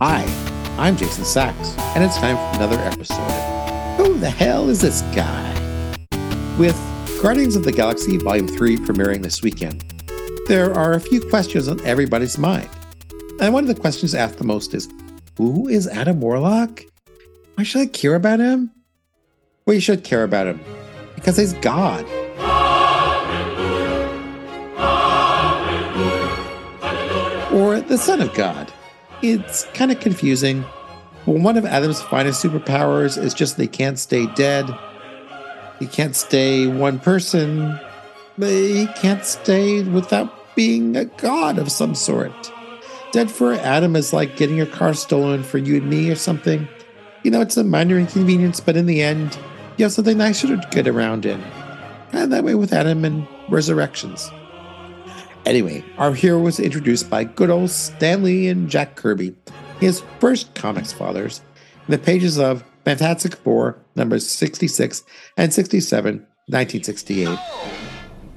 Hi, I'm Jason Sacks, and it's time for another episode Who the Hell is This Guy? With Guardians of the Galaxy Volume 3 premiering this weekend, there are a few questions on everybody's mind. And one of the questions asked the most is Who is Adam Warlock? Why should I care about him? Well, you should care about him because he's God. Or the Son of God. It's kind of confusing. One of Adam's finest superpowers is just they can't stay dead. He can't stay one person, he can't stay without being a god of some sort. Dead for Adam is like getting your car stolen for you and me or something. You know, it's a minor inconvenience, but in the end, you have something nicer to get around in. And that way with Adam and Resurrections. Anyway, our hero was introduced by good old Stan Lee and Jack Kirby, his first comics fathers, in the pages of Fantastic Four, numbers 66 and 67, 1968.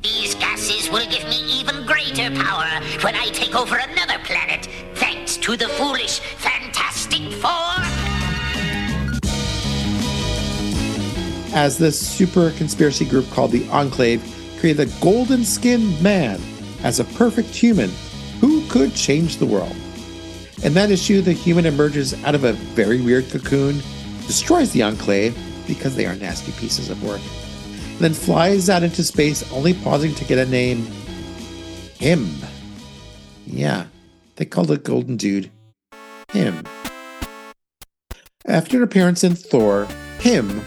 These gases will give me even greater power when I take over another planet, thanks to the foolish Fantastic Four. As this super conspiracy group called the Enclave created the Golden Skinned Man as a perfect human who could change the world. In that issue, the human emerges out of a very weird cocoon, destroys the Enclave because they are nasty pieces of work, then flies out into space, only pausing to get a name him. Yeah, they called it Golden Dude. Him. After an appearance in Thor, him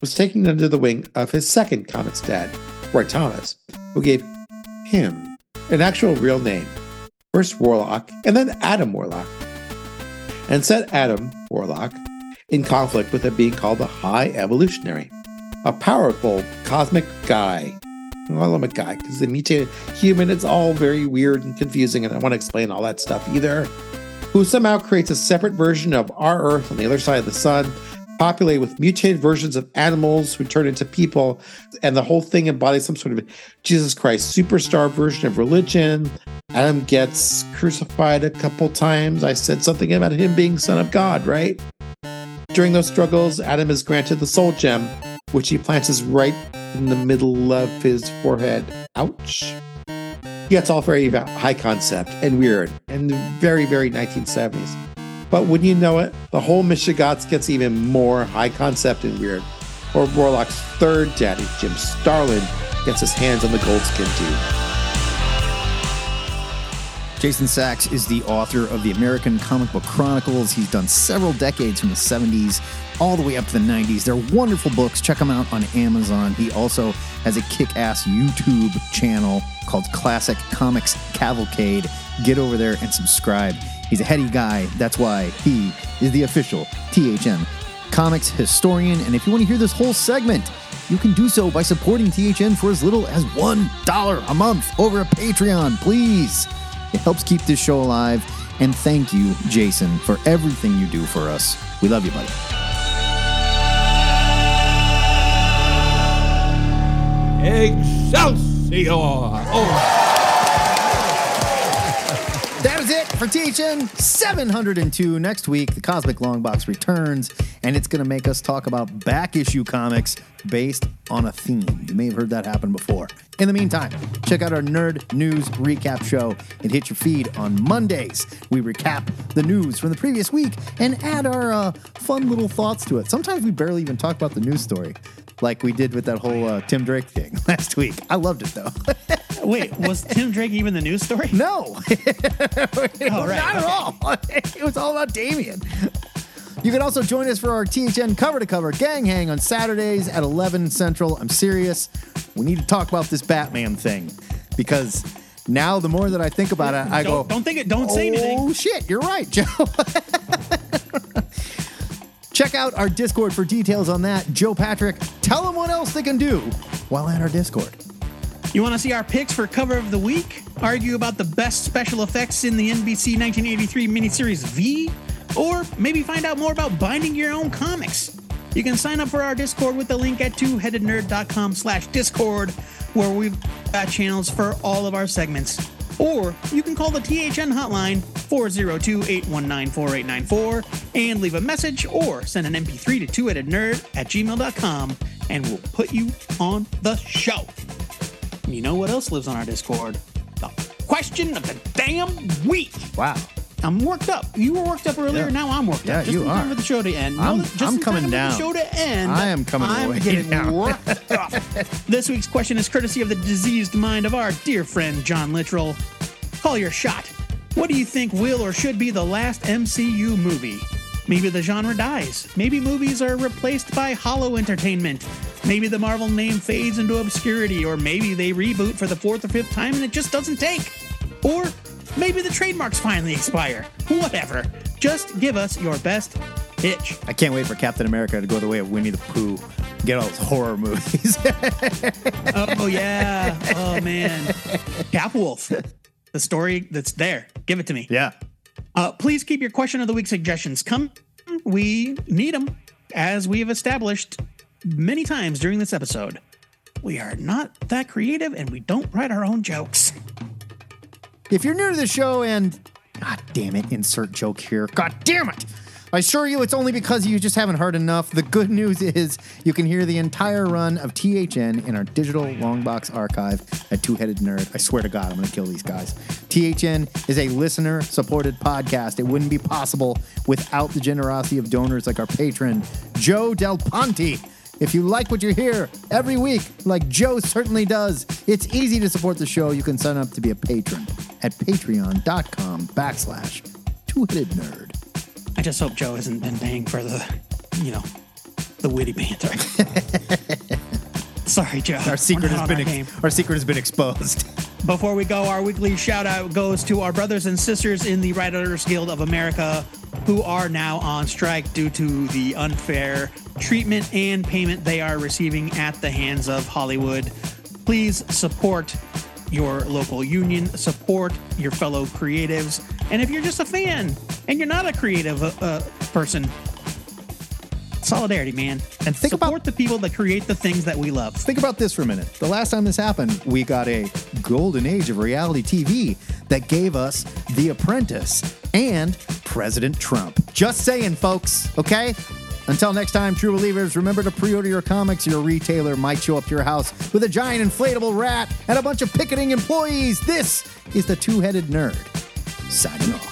was taken under the wing of his second comics dad, Roy Thomas, who gave him an actual real name. First Warlock, and then Adam Warlock. And set Adam Warlock in conflict with a being called the High Evolutionary, a powerful cosmic guy. Well, I'm a guy because the mutated human, it's all very weird and confusing, and I want to explain all that stuff either. Who somehow creates a separate version of our Earth on the other side of the sun, populated with mutated versions of animals who turn into people, and the whole thing embodies some sort of Jesus Christ superstar version of religion. Adam gets crucified a couple times. I said something about him being son of God, right? During those struggles, Adam is granted the soul gem, which he plants right in the middle of his forehead. Ouch. Yeah, it's all very high concept and weird and very, very 1970s. But wouldn't you know it, the whole Michigots gets even more high concept and weird. Or Warlock's third daddy, Jim Starlin, gets his hands on the gold skin too. Jason Sacks is the author of the American Comic Book Chronicles. He's done several decades from the 70s all the way up to the 90s. They're wonderful books. Check them out on Amazon. He also has a kick ass YouTube channel called Classic Comics Cavalcade. Get over there and subscribe. He's a heady guy. That's why he is the official THN comics historian. And if you want to hear this whole segment, you can do so by supporting THN for as little as $1 a month over at Patreon, please. It helps keep this show alive. And thank you, Jason, for everything you do for us. We love you, buddy. Excelsior! Oh. THN 702. Next week, the Cosmic Long Box returns, and it's going to make us talk about back issue comics based on a theme. You may have heard that happen before. In the meantime, check out our Nerd News Recap Show. It hits your feed on Mondays. We recap the news from the previous week and add our uh, fun little thoughts to it. Sometimes we barely even talk about the news story, like we did with that whole uh, Tim Drake thing last week. I loved it though. Wait, was Tim Drake even the news story? No. Oh, oh, right. Not at all. It was all about Damian. You can also join us for our THN cover to cover gang hang on Saturdays at 11 Central. I'm serious. We need to talk about this Batman thing because now the more that I think about it, I Don't, go, don't think it. Don't say oh, anything. oh shit, you're right, Joe. Check out our Discord for details on that. Joe Patrick, tell them what else they can do while at our Discord. You want to see our picks for cover of the week? Argue about the best special effects in the NBC 1983 miniseries V? Or maybe find out more about binding your own comics? You can sign up for our Discord with the link at twoheadednerd.com slash discord, where we've got channels for all of our segments. Or you can call the THN hotline 402-819-4894 and leave a message or send an MP3 to twoheadednerd at gmail.com and we'll put you on the show. You know what else lives on our Discord? The question of the damn week. Wow. I'm worked up. You were worked up earlier. Yeah. Now I'm worked Yeah, up. Just you in time are. for the show to end. I'm- No, just I'm in coming time for down. The show to end. I am coming I'm getting down. worked up. This week's question is courtesy of the diseased mind of our dear friend John Littrell. Call your shot. What do you think will or should be the last MCU movie? Maybe the genre dies. Maybe movies are replaced by hollow entertainment. Maybe the Marvel name fades into obscurity, or maybe they reboot for the fourth or fifth time and it just doesn't take. Or maybe the trademarks finally expire. Whatever. Just give us your best pitch. I can't wait for Captain America to go the way of Winnie the Pooh. Get all those horror movies. Oh yeah. Oh man. Capwolf. The story that's there. Give it to me. yeah. Uh, please keep your question of the week suggestions. Come, we need them, as we have established many times during this episode. We are not that creative, and we don't write our own jokes. If you're new to the show and God damn it, insert joke here. God damn it! I assure you it's only because you just haven't heard enough. The good news is you can hear the entire run of THN in our digital longbox archive at Two Headed Nerd. I swear to God, I'm gonna kill these guys. THN is a listener supported podcast. It wouldn't be possible without the generosity of donors like our patron, Joe Del Ponte. If you like what you hear every week, like Joe certainly does, it's easy to support the show. You can sign up to be a patron at patreon.com backslash two-headed nerd. I just hope Joe hasn't been paying for the, you know, the witty banter. Sorry, Joe. Our secret has been our ex- our secret has been exposed. Before we go, our weekly shout out goes to our brothers and sisters in the Writers Guild of America who are now on strike due to the unfair treatment and payment they are receiving at the hands of Hollywood. Please support your local union, support your fellow creatives, and if you're just a fan and you're not a creative uh, uh, person, solidarity, man. And think support about- the people that create the things that we love. Think about this for a minute. The last time this happened, we got a golden age of reality TV that gave us The Apprentice and President Trump. Just saying, folks, okay? Until next time, true believers, remember to pre order your comics. Your retailer might show up to your house with a giant inflatable rat and a bunch of picketing employees. This is the Two Headed Nerd, signing off.